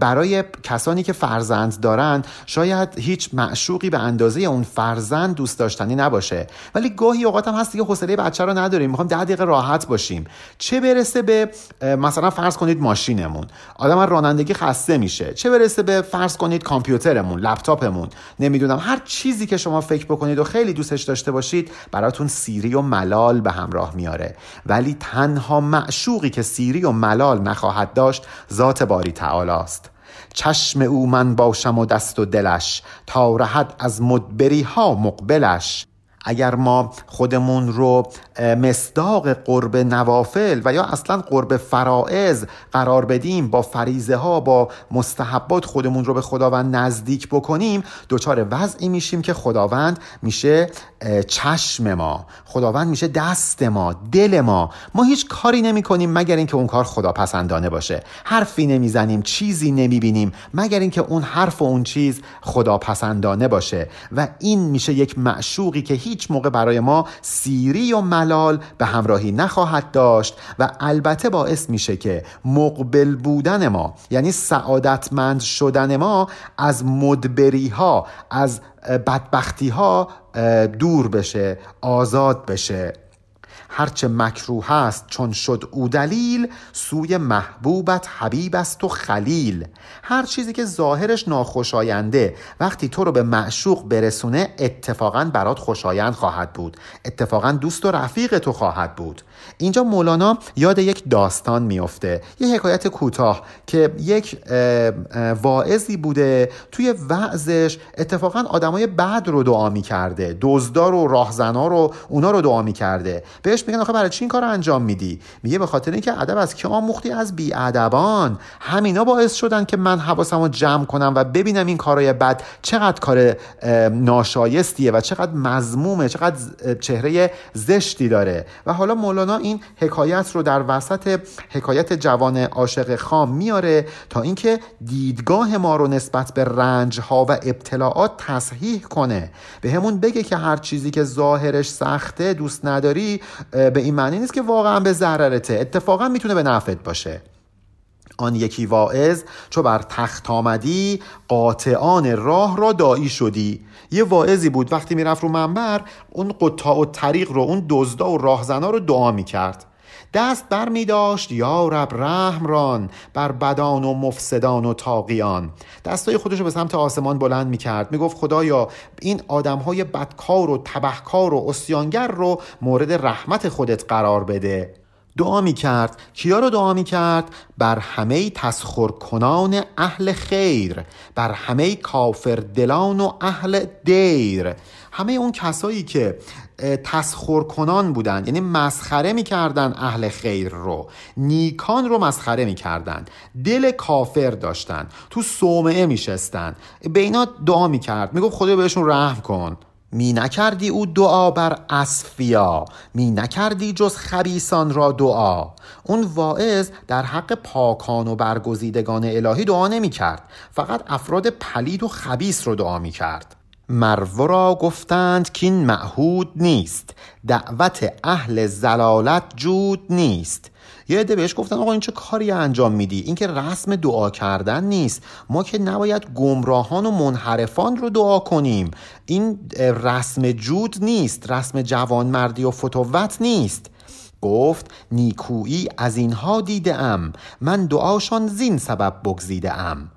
برای کسانی که فرزند دارند شاید هیچ معشوقی به اندازه اون فرزند دوست داشتنی نباشه. ولی گاهی اوقات هم هست دیگه حوصله بچه رو نداریم. می‌خوام ده دقیقه راحت باشیم. چه برسه به مثلا فرض کنید ماشینمون. آدم رانندگی خسته میشه. چه برسه به فرض کنید کامپیوترمون لپتاپمون. نمی‌دونم هر چیزی که شما فکر بکنید و خیلی دوستش داشته باشید براتون سیری و ملال به همراه میاره. ولی تنها معشوقی که سیری و ملال نخواهد داشت ذات باری تعالی است چشم او من باشم و دست و دلش تا رهد از مدبری ها مقبلش. اگر ما خودمون رو مصداق قرب نوافل و یا اصلا قرب فرائض قرار بدیم با فریزه ها با مستحبات خودمون رو به خداوند نزدیک بکنیم دچار وضعی میشیم که خداوند میشه چشم ما خداوند میشه دست ما دل ما. ما هیچ کاری نمی کنیم مگر اینکه اون کار خداپسندانه باشه. حرفی نمی‌زنیم چیزی نمی‌بینیم مگر اینکه اون حرف و اون چیز خداپسندانه باشه. و این میشه یک معشوقی که موقع برای ما سیری و ملال به همراهی نخواهد داشت و البته باعث میشه که مقبل بودن ما یعنی سعادتمند شدن ما از مدبری ها از بدبختی ها دور بشه آزاد بشه. هرچه مکروه است چون شد او دلیل سوی محبوبت حبیب است و خلیل. هر چیزی که ظاهرش ناخوشاینده وقتی تو رو به معشوق برسونه اتفاقا برات خوشایند خواهد بود. اتفاقا دوست و رفیق تو خواهد بود. اینجا مولانا یاد یک داستان میفته یه حکایت کوتاه که یک واعظی بوده توی وعظش اتفاقا آدمای بد رو دعا می‌کرده دزدار و راهزنا رو اونا رو دعا می‌کرده. بهش میگن آخه برای چی این کار رو انجام میدی؟ میگه به خاطر اینکه ادب از که آموختی؟ از بی ادبان همینا باعث شدن که من حواسمو جمع کنم و ببینم این کارهای بد چقدر کار ناشایستیه و چقدر مزمومه چقدر چهره زشتی داره. و حالا مولانا این حکایت رو در وسط حکایت جوان عاشق خام میاره تا اینکه دیدگاه ما رو نسبت به رنج ها و ابتلاعات تصحیح کنه. به همون بگه که هر چیزی که ظاهرش سخته دوست نداری به این معنی نیست که واقعا به ضررته. اتفاقا می‌تونه به نفعت باشه. آن یکی واعظ چو بر تخت آمدی قاطعان راه را دایی شدی. یه واعظی بود وقتی می‌رفت رو منبر اون قطاع و طریق رو اون دزدا و راهزنا رو دعا می‌کرد. دست بر می داشت یا رب رحم ران بر بدان و مفسدان و تاقیان دستای خودش رو به سمت آسمان بلند می کرد می گفت خدایا این آدم های بدکار و تبهکار و اسیانگر رو مورد رحمت خودت قرار بده. دعا می کرد کیا رو دعا می کرد بر همه تسخر کنان اهل خیر بر همه کافر دلان و اهل دیر. همه اون کسایی که تسخر کنان بودن یعنی مسخره می‌کردن اهل خیر رو. نیکان رو مسخره می‌کردن. دل کافر داشتن. تو صومعه میشستن. به اینا دعا می‌کرد. می‌گفت خدا بهشون رحم کن. می نکردی او دعا بر اصفیا می نکردی جز خبیسان را دعا. اون واعظ در حق پاکان و برگزیدگان الهی دعا نمی کرد فقط افراد پلید و خبیس رو دعا می کرد. مرو را گفتند که این معهود نیست دعوت اهل زلالت جود نیست. یه عده بهش گفتن آقا این چه کاری انجام میدی؟ این که رسم دعا کردن نیست. ما که نباید گمراهان و منحرفان رو دعا کنیم. این رسم جود نیست. رسم جوانمردی و فتوت نیست. گفت نیکویی از اینها دیده ام. من دعاشان زین سبب بگزیده ام.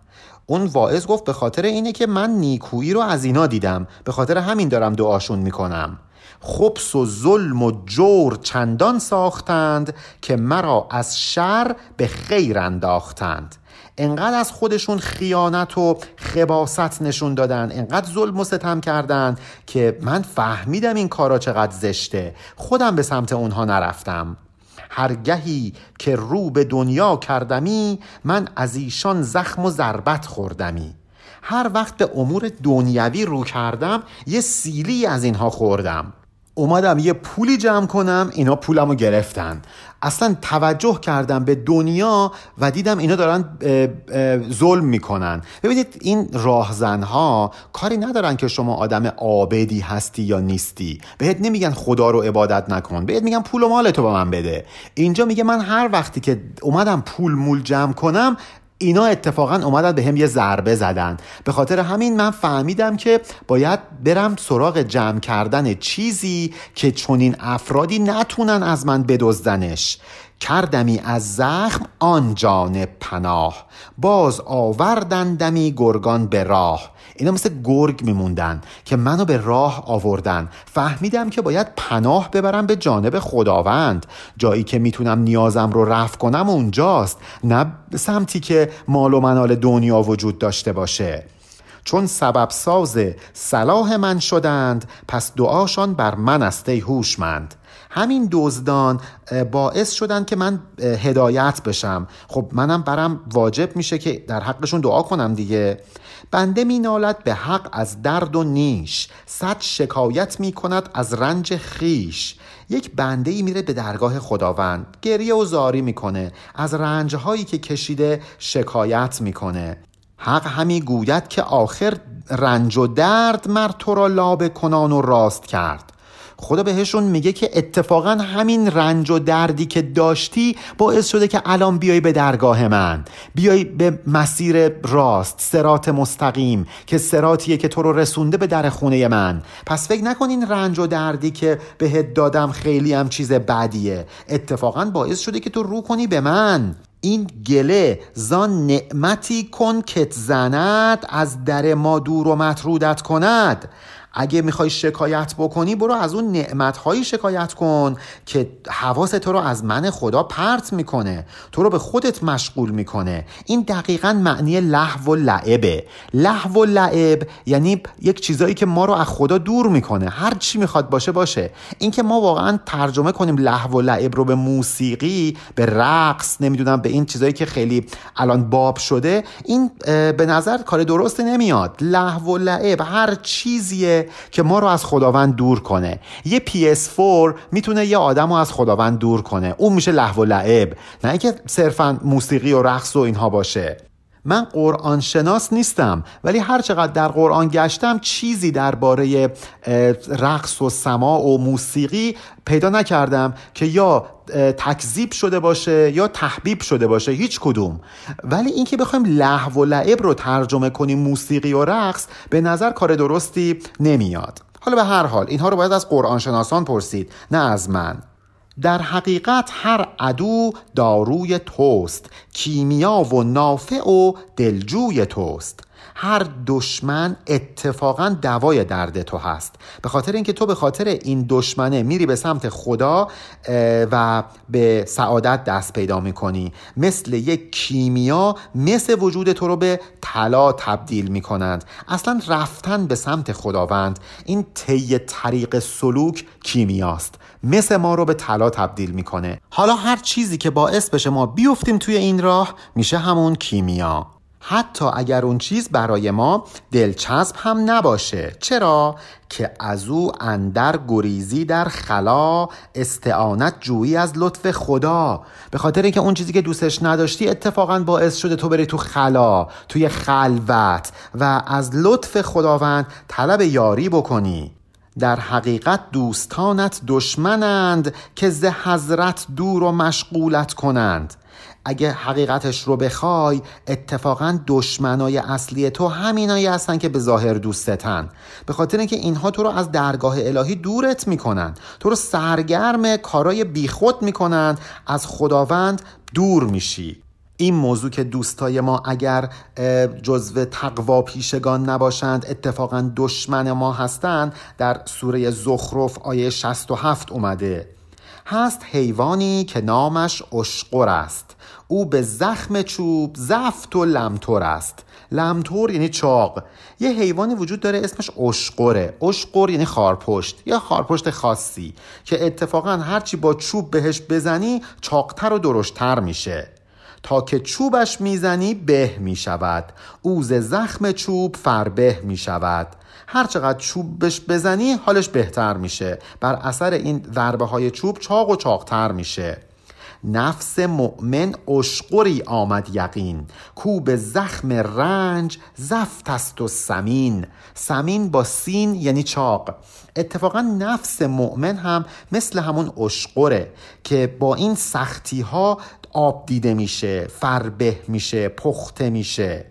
اون واعظ گفت به خاطر اینه که من نیکویی رو از اینا دیدم. به خاطر همین دارم دعاشون می‌کنم. خبس و ظلم و جور چندان ساختند که مرا از شر به خیر انداختند. انقدر از خودشون خیانت و خباست نشون دادن انقدر ظلم و ستم کردن که من فهمیدم این کارا چقدر زشته. خودم به سمت اونها نرفتم. هرگهی که رو به دنیا کردمی من از ایشان زخم و ضربت خوردمی. هر وقت به امور دنیوی رو کردم یه سیلی از اینها خوردم. اومدم یه پولی جمع کنم اینا پولم رو گرفتن. اصلا توجه کردم به دنیا و دیدم اینا دارن ظلم می‌کنن. ببینید این راهزنها کاری ندارن که شما آدم عابدی هستی یا نیستی. بهت نمیگن خدا رو عبادت نکن بهت میگن پول و مال تو به من بده. اینجا میگه من هر وقتی که اومدم پول مول جمع کنم اینا اتفاقا اومدن به هم یه ضربه زدن. به خاطر همین من فهمیدم که باید برم سراغ جمع کردن چیزی که چنین افرادی نتونن از من بدزدنش. کردمی از زخم آن جانب پناه. باز آوردندمی گرگان به راه. اینا مثل گرگ میموندن که منو به راه آوردن. فهمیدم که باید پناه ببرم به جانب خداوند. جایی که می‌تونم نیازم رو رفع کنم اونجاست نه سمتی که مال و منال دنیا وجود داشته باشه. چون سبب ساز صلاح من شدند پس دعاشان بر من است ای هوشمند. همین دزدان باعث شدن که من هدایت بشم. خب منم برم واجب میشه که در حقشون دعا کنم دیگه. بنده می نالد به حق از درد و نیش. صد شکایت می کند از رنج خیش یک بنده ای میره به درگاه خداوند. گریه و زاری می‌کنه. از رنج هایی که کشیده شکایت می‌کنه. حق همی گوید که آخر رنج و درد مر تو را لابه کنان و راست کرد. خدا بهشون میگه که اتفاقا همین رنج و دردی که داشتی باعث شده که الان بیای به درگاه من. بیای به مسیر راست سرات مستقیم که سراتیه که تو رو رسونده به در خونه من. پس فکر نکنین رنج و دردی که بهت دادم خیلی هم چیز بدیه. اتفاقا باعث شده که تو رو کنی به من. این گله زان نعمتی کن کت زند از در ما دور و مطرودت کند. اگه می‌خوای شکایت بکنی برو از اون نعمتهایی شکایت کن که حواس تو رو از من خدا پرت می‌کنه. تو رو به خودت مشغول می‌کنه. این دقیقا معنی لحو و لعبه. لحو و لعب یعنی یک چیزایی که ما رو از خدا دور می‌کنه. هر چی می‌خواد باشه باشه. این که ما واقعا ترجمه کنیم لحو و لعب رو به موسیقی به رقص نمی‌دونم به این چیزایی که خیلی الان باب شده این به نظر کار درست نمیاد. لحو و لعب هر چیزیه که ما رو از خداوند دور کنه. یه PS4 می‌تونه یه آدم رو از خداوند دور کنه. اون میشه لحو و لعب. نه اینکه صرفا موسیقی و رقص و اینها باشه. من قرآن شناس نیستم ولی هر چقدر در قرآن گشتم چیزی درباره رقص و سما و موسیقی پیدا نکردم که یا تکذیب شده باشه یا تحبیب شده باشه هیچ کدوم. ولی اینکه بخوایم لحو و لعب رو ترجمه کنیم موسیقی و رقص به نظر کار درستی نمیاد. حالا به هر حال اینها رو باید از قرآن شناسان پرسید نه از من. در حقیقت هر عدو داروی توست کیمیا و نافع و دلجوی توست. هر دشمن اتفاقا دوای درد تو هست. به خاطر اینکه تو به خاطر این دشمنه میری به سمت خدا و به سعادت دست پیدا می‌کنی. مثل یک کیمیا مثل وجود تو رو به طلا تبدیل می‌کنند. اصلا رفتن به سمت خداوند این طی طریق سلوک کیمیاست. مثل ما رو به طلا تبدیل می‌کنه. حالا هر چیزی که باعث بشه ما بیفتیم توی این راه میشه همون کیمیا. حتی اگر اون چیز برای ما دلچسب هم نباشه. چرا؟ که از او اندر گریزی در خلا استعانت جویی از لطف خدا. به خاطر اینکه اون چیزی که دوستش نداشتی اتفاقا باعث شده تو بری تو خلا توی خلوت و از لطف خداوند طلب یاری بکنی. در حقیقت دوستانت دشمنند که ز حضرت دور و مشغولت کنند. اگه حقیقتش رو بخوای اتفاقا دشمنای اصلی تو همینایی هستن که به ظاهر دوستتن. به خاطر اینکه اینها تو رو از درگاه الهی دورت می‌کنن. تو رو سرگرم کارای بیخود می‌کنن از خداوند دور میشی. این موضوع که دوستای ما اگر جزو تقوا پیشگان نباشند اتفاقا دشمن ما هستند در سوره زخرف آیه 67 اومده. هست حیوانی که نامش اشقر است. او به زخم چوب زفت و لمتور است. لمتور یعنی چاق. یه حیوانی وجود داره اسمش اشقره اشقر یعنی خارپشت یا خارپشت خاصی که اتفاقا هرچی با چوب بهش بزنی چاقتر و درشتر میشه. تا که چوبش می‌زنی به می‌شود. اوز زخم چوب فربه می‌شود. هر چقدر چوبش بزنی حالش بهتر میشه. بر اثر این ضربه های چوب چاق و چاقتر میشه. نفس مؤمن اشقری آمد یقین. کو به زخم رنج زفت است و سمین. سمین با سین یعنی چاق. اتفاقا نفس مؤمن هم مثل همون اشقره که با این سختی ها آب دیده میشه فربه میشه پخته میشه.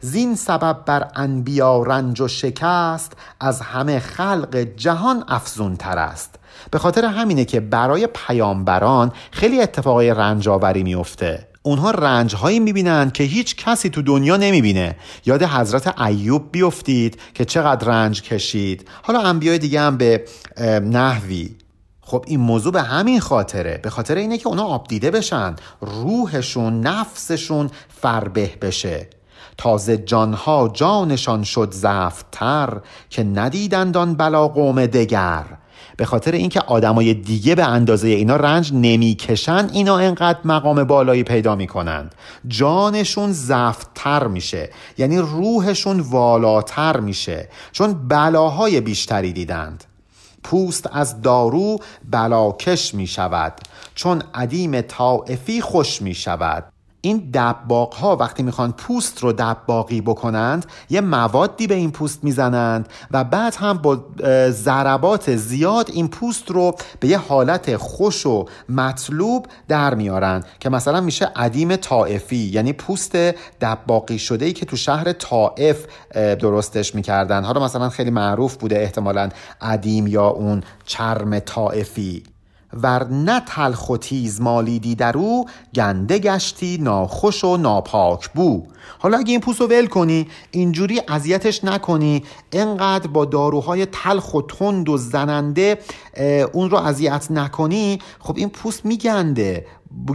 زین سبب بر انبیا رنج و شکست از همه خلق جهان افزون تر است. به خاطر همینه که برای پیامبران خیلی اتفاقای رنج آوری میفته اونها رنج هایی می‌بینن که هیچ کسی تو دنیا نمی‌بینه. یاد حضرت ایوب بیفتید که چقدر رنج کشید. حالا انبیای دیگه هم به نحوی خب این موضوع به همین خاطره به خاطر اینه که اونا آب دیده بشن روحشون نفسشون فربه بشه. تازه جانها جانشان شد زفتر که ندیدند آن بلا قوم دگر. به خاطر اینکه آدمای دیگه به اندازه اینا رنج نمی‌کشن اینا انقدر مقام بالایی پیدا می‌کنند. جانشون زفتتر میشه یعنی روحشون والاتر میشه چون بلاهای بیشتری دیدند. پوست از دارو بلاکش می شود چون عدیم طائفی خوش می شود این دباغ ها وقتی می‌خوان پوست رو دباغی بکنند یه موادی به این پوست می‌زنند و بعد هم با ضربات زیاد این پوست رو به یه حالت خوش و مطلوب در میارن که مثلا میشه عدیم طائفی یعنی پوست دباقی شده ای که تو شهر طائف درستش می‌کردن. حالا مثلا خیلی معروف بوده احتمالا عدیم یا اون چرم طائفی. ور نه تلخ و تیز مالیدی در او گنده گشتی ناخوش و ناپاک بو. حالا اگه این پوست رو ول کنی اینجوری اذیتش نکنی. انقدر با داروهای تلخ و تند و زننده اون رو اذیت نکنی. خب این پوست میگنده.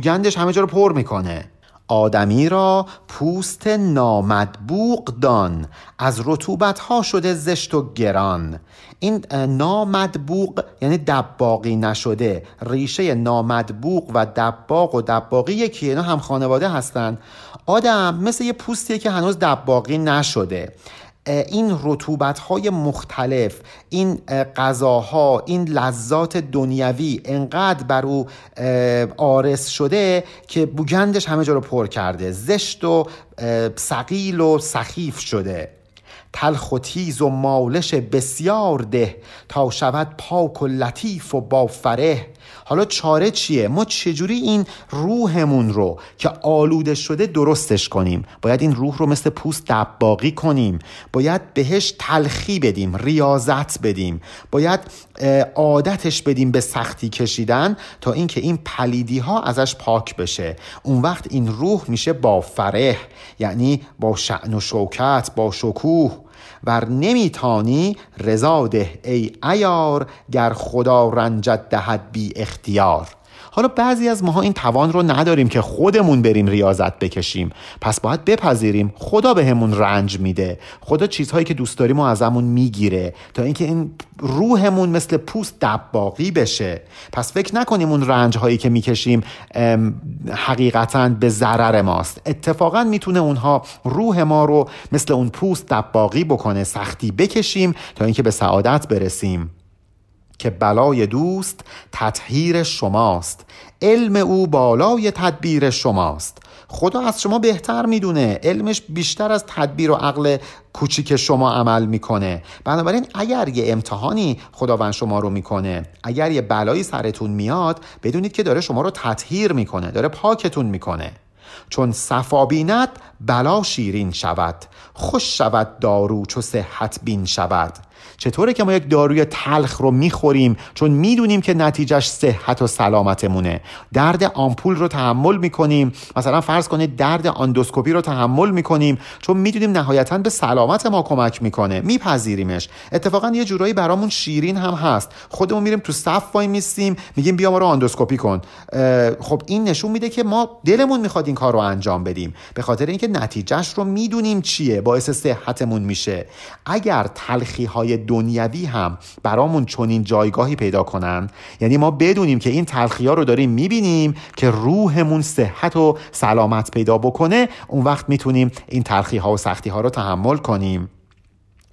گندش همه جا رو پر می‌کنه. آدمی را پوست نامدبوق دان از رطوبت ها شده زشت و گران. این نامدبوق یعنی دباقی نشده. ریشه نامدبوق و دباق و دباقی یکی اینا هم خانواده هستند آدم مثل یه پوستیه که هنوز دباقی نشده. این رطوبت های مختلف این غذاها این لذات دنیوی انقدر بر او آرس شده که بوگندش همه جا رو پر کرده. زشت و سقیل و سخیف شده. تلخ و تیز و مالش بسیار ده تا شود پاک و لطیف و با فره حالا چاره چیه؟ ما چجوری این روحمون رو که آلوده شده درستش کنیم؟ باید این روح رو مثل پوست دباقی کنیم. باید بهش تلخی بدیم ریاضت بدیم. باید عادتش بدیم به سختی کشیدن تا اینکه این پلیدی ها ازش پاک بشه. اون وقت این روح میشه با فره یعنی با شعن و شوکت با شکوه. ور نمیتانی رضا ده ای ایار گر خدا رنجت دهد بی اختیار. حالا بعضی از ماها این توان رو نداریم که خودمون بریم ریاضت بکشیم. پس باید بپذیریم. خدا بهمون رنج میده. خدا چیزهایی که دوست داریم و ازمون می‌گیره تا اینکه این روحمون مثل پوست دباقی بشه. پس فکر نکنیم اون رنج هایی که می‌کشیم حقیقتا به ضرر ماست. اتفاقا می‌تونه اونها روح ما رو مثل اون پوست دباقی بکنه سختی بکشیم تا اینکه به سعادت برسیم. که بلای دوست تطهیر شماست. علم او بالای تدبیر شماست. خدا از شما بهتر می‌دونه. علمش بیشتر از تدبیر و عقل کوچیک شما عمل می‌کنه. بنابراین اگر یه امتحانی خداوند شما رو می‌کنه اگر یه بلایی سرتون میاد بدونید که داره شما رو تطهیر می‌کنه داره پاکتون می‌کنه. چون صفا بیند بلا شیرین شود. خوش شود دارو چو صحت بین شود. چطوره که ما یک داروی تلخ رو می‌خوریم چون می‌دونیم که نتیجهش صحت و سلامتمونه. درد آمپول رو تحمل می‌کنیم. مثلا فرض کنید درد آندوسکوپی رو تحمل می‌کنیم چون می‌دونیم نهایتا به سلامت ما کمک می‌کنه. میپذیریمش. اتفاقا یه جورایی برامون شیرین هم هست. خودمون میریم تو صف وای میستیم میگیم بیا ما رو آندوسکوپی کن. خب این نشون میده که ما دلمون می‌خواد این کار رو انجام بدیم. به خاطر اینکه نتیجهش رو می‌دونیم چیه باعث صحتمون میشه. اگر تلخی های دنیوی هم برامون چنین جایگاهی پیدا کنن. یعنی ما بدونیم که این تلخی رو داریم می‌بینیم که روحمون صحت و سلامت پیدا بکنه اون وقت می‌تونیم این تلخی ها و سختی ها رو تحمل کنیم.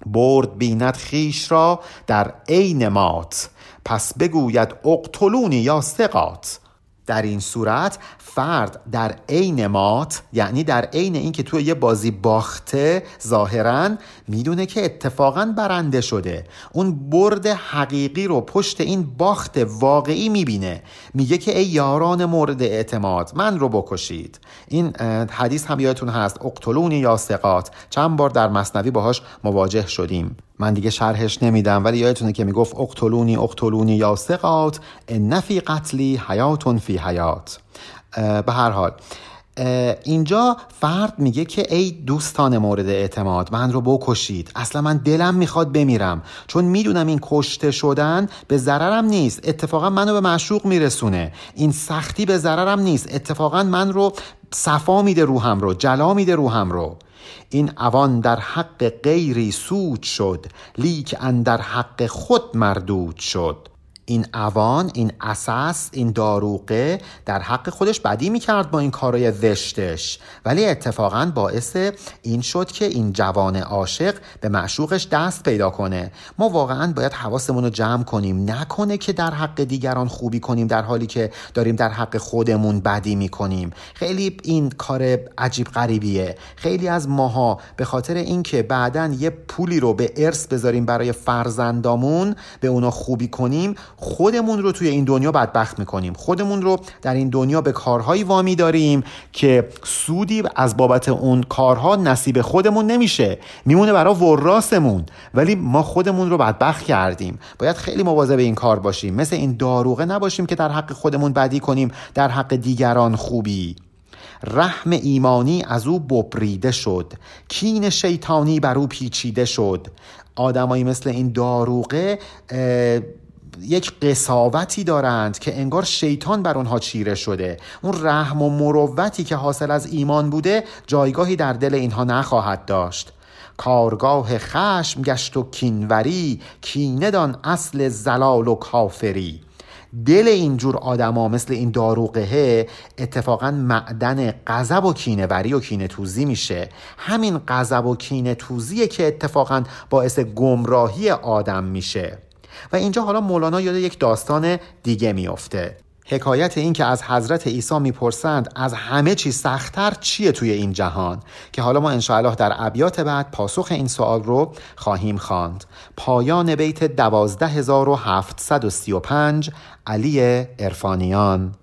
برد بیند خیش را در عین مات پس بگوید اقتلونی یا سقات در این صورت فرد در عین مات یعنی در عین اینکه توی یه بازی باخته ظاهرا می‌دونه که اتفاقا برنده شده. اون برد حقیقی رو پشت این باخت واقعی می‌بینه. میگه که ای یاران مورد اعتماد من رو بکشید. این حدیث هم یادتون هست اقتلونی یا سقات چند بار در مصنوی باهاش مواجه شدیم. من دیگه شرحش نمیدم ولی یادتونه که می‌گفت اقتلونی اقتلونی یا سقات ان فی قتلی حیاتون فی حیات. به هر حال. اینجا فرد میگه که ای دوستان مورد اعتماد من رو بکشید. اصلا من دلم می‌خواد بمیرم. چون می‌دونم این کشته شدن به ضررم نیست. اتفاقا منو به معشوق میرسونه. این سختی به ضررم نیست. اتفاقا من رو صفا میده روحم رو جلا میده روحم رو. این اوان در حق غیری سود شد. لیک اندر حق خود مردود شد. این اوان این اساس این داروغه در حق خودش بدی می‌کرد با این کارای زشتش. ولی اتفاقا باعث این شد که این جوان عاشق به معشوقش دست پیدا کنه. ما واقعا باید حواسمون رو جمع کنیم. نکنه که در حق دیگران خوبی کنیم در حالی که داریم در حق خودمون بدی می‌کنیم. خیلی این کار عجیب غریبیه. خیلی از ماها به خاطر اینکه بعدا یه پولی رو به ارث بذاریم برای فرزندامون به اونا خوبی کنیم خودمون رو توی این دنیا بدبخت می‌کنیم. خودمون رو در این دنیا به کارهایی وامی داریم که سودی از بابت اون کارها نصیب خودمون نمیشه. میمونه برای وراسمون ولی ما خودمون رو بدبخت کردیم. باید خیلی مواظب این کار باشیم. مثل این داروغه نباشیم که در حق خودمون بدی کنیم. در حق دیگران خوبی. رحم ایمانی از او ببریده شد. کین شیطانی بر او پیچیده شد. آدمایی مثل این داروغه یک قصاوتی دارند که انگار شیطان بر اونها چیره شده. اون رحم و مروتی که حاصل از ایمان بوده جایگاهی در دل اینها نخواهد داشت. کارگاه خشم گشت و کینوری کیندان اصل زلال و کافری. دل اینجور آدما مثل این داروغه اتفاقا معدن غضب و کینهوری و کینه توزی میشه. همین غضب و کینه توزیه که اتفاقا باعث گمراهی آدم میشه. و اینجا حالا مولانا یاد یک داستان دیگه میافته. حکایت این که از حضرت عیسی می‌پرسند از همه چی سختتر چیه توی این جهان؟ که حالا ما انشاءالله در ابیات بعد پاسخ این سوال رو خواهیم خواند. پایان بیت 12735 علی ارفانیان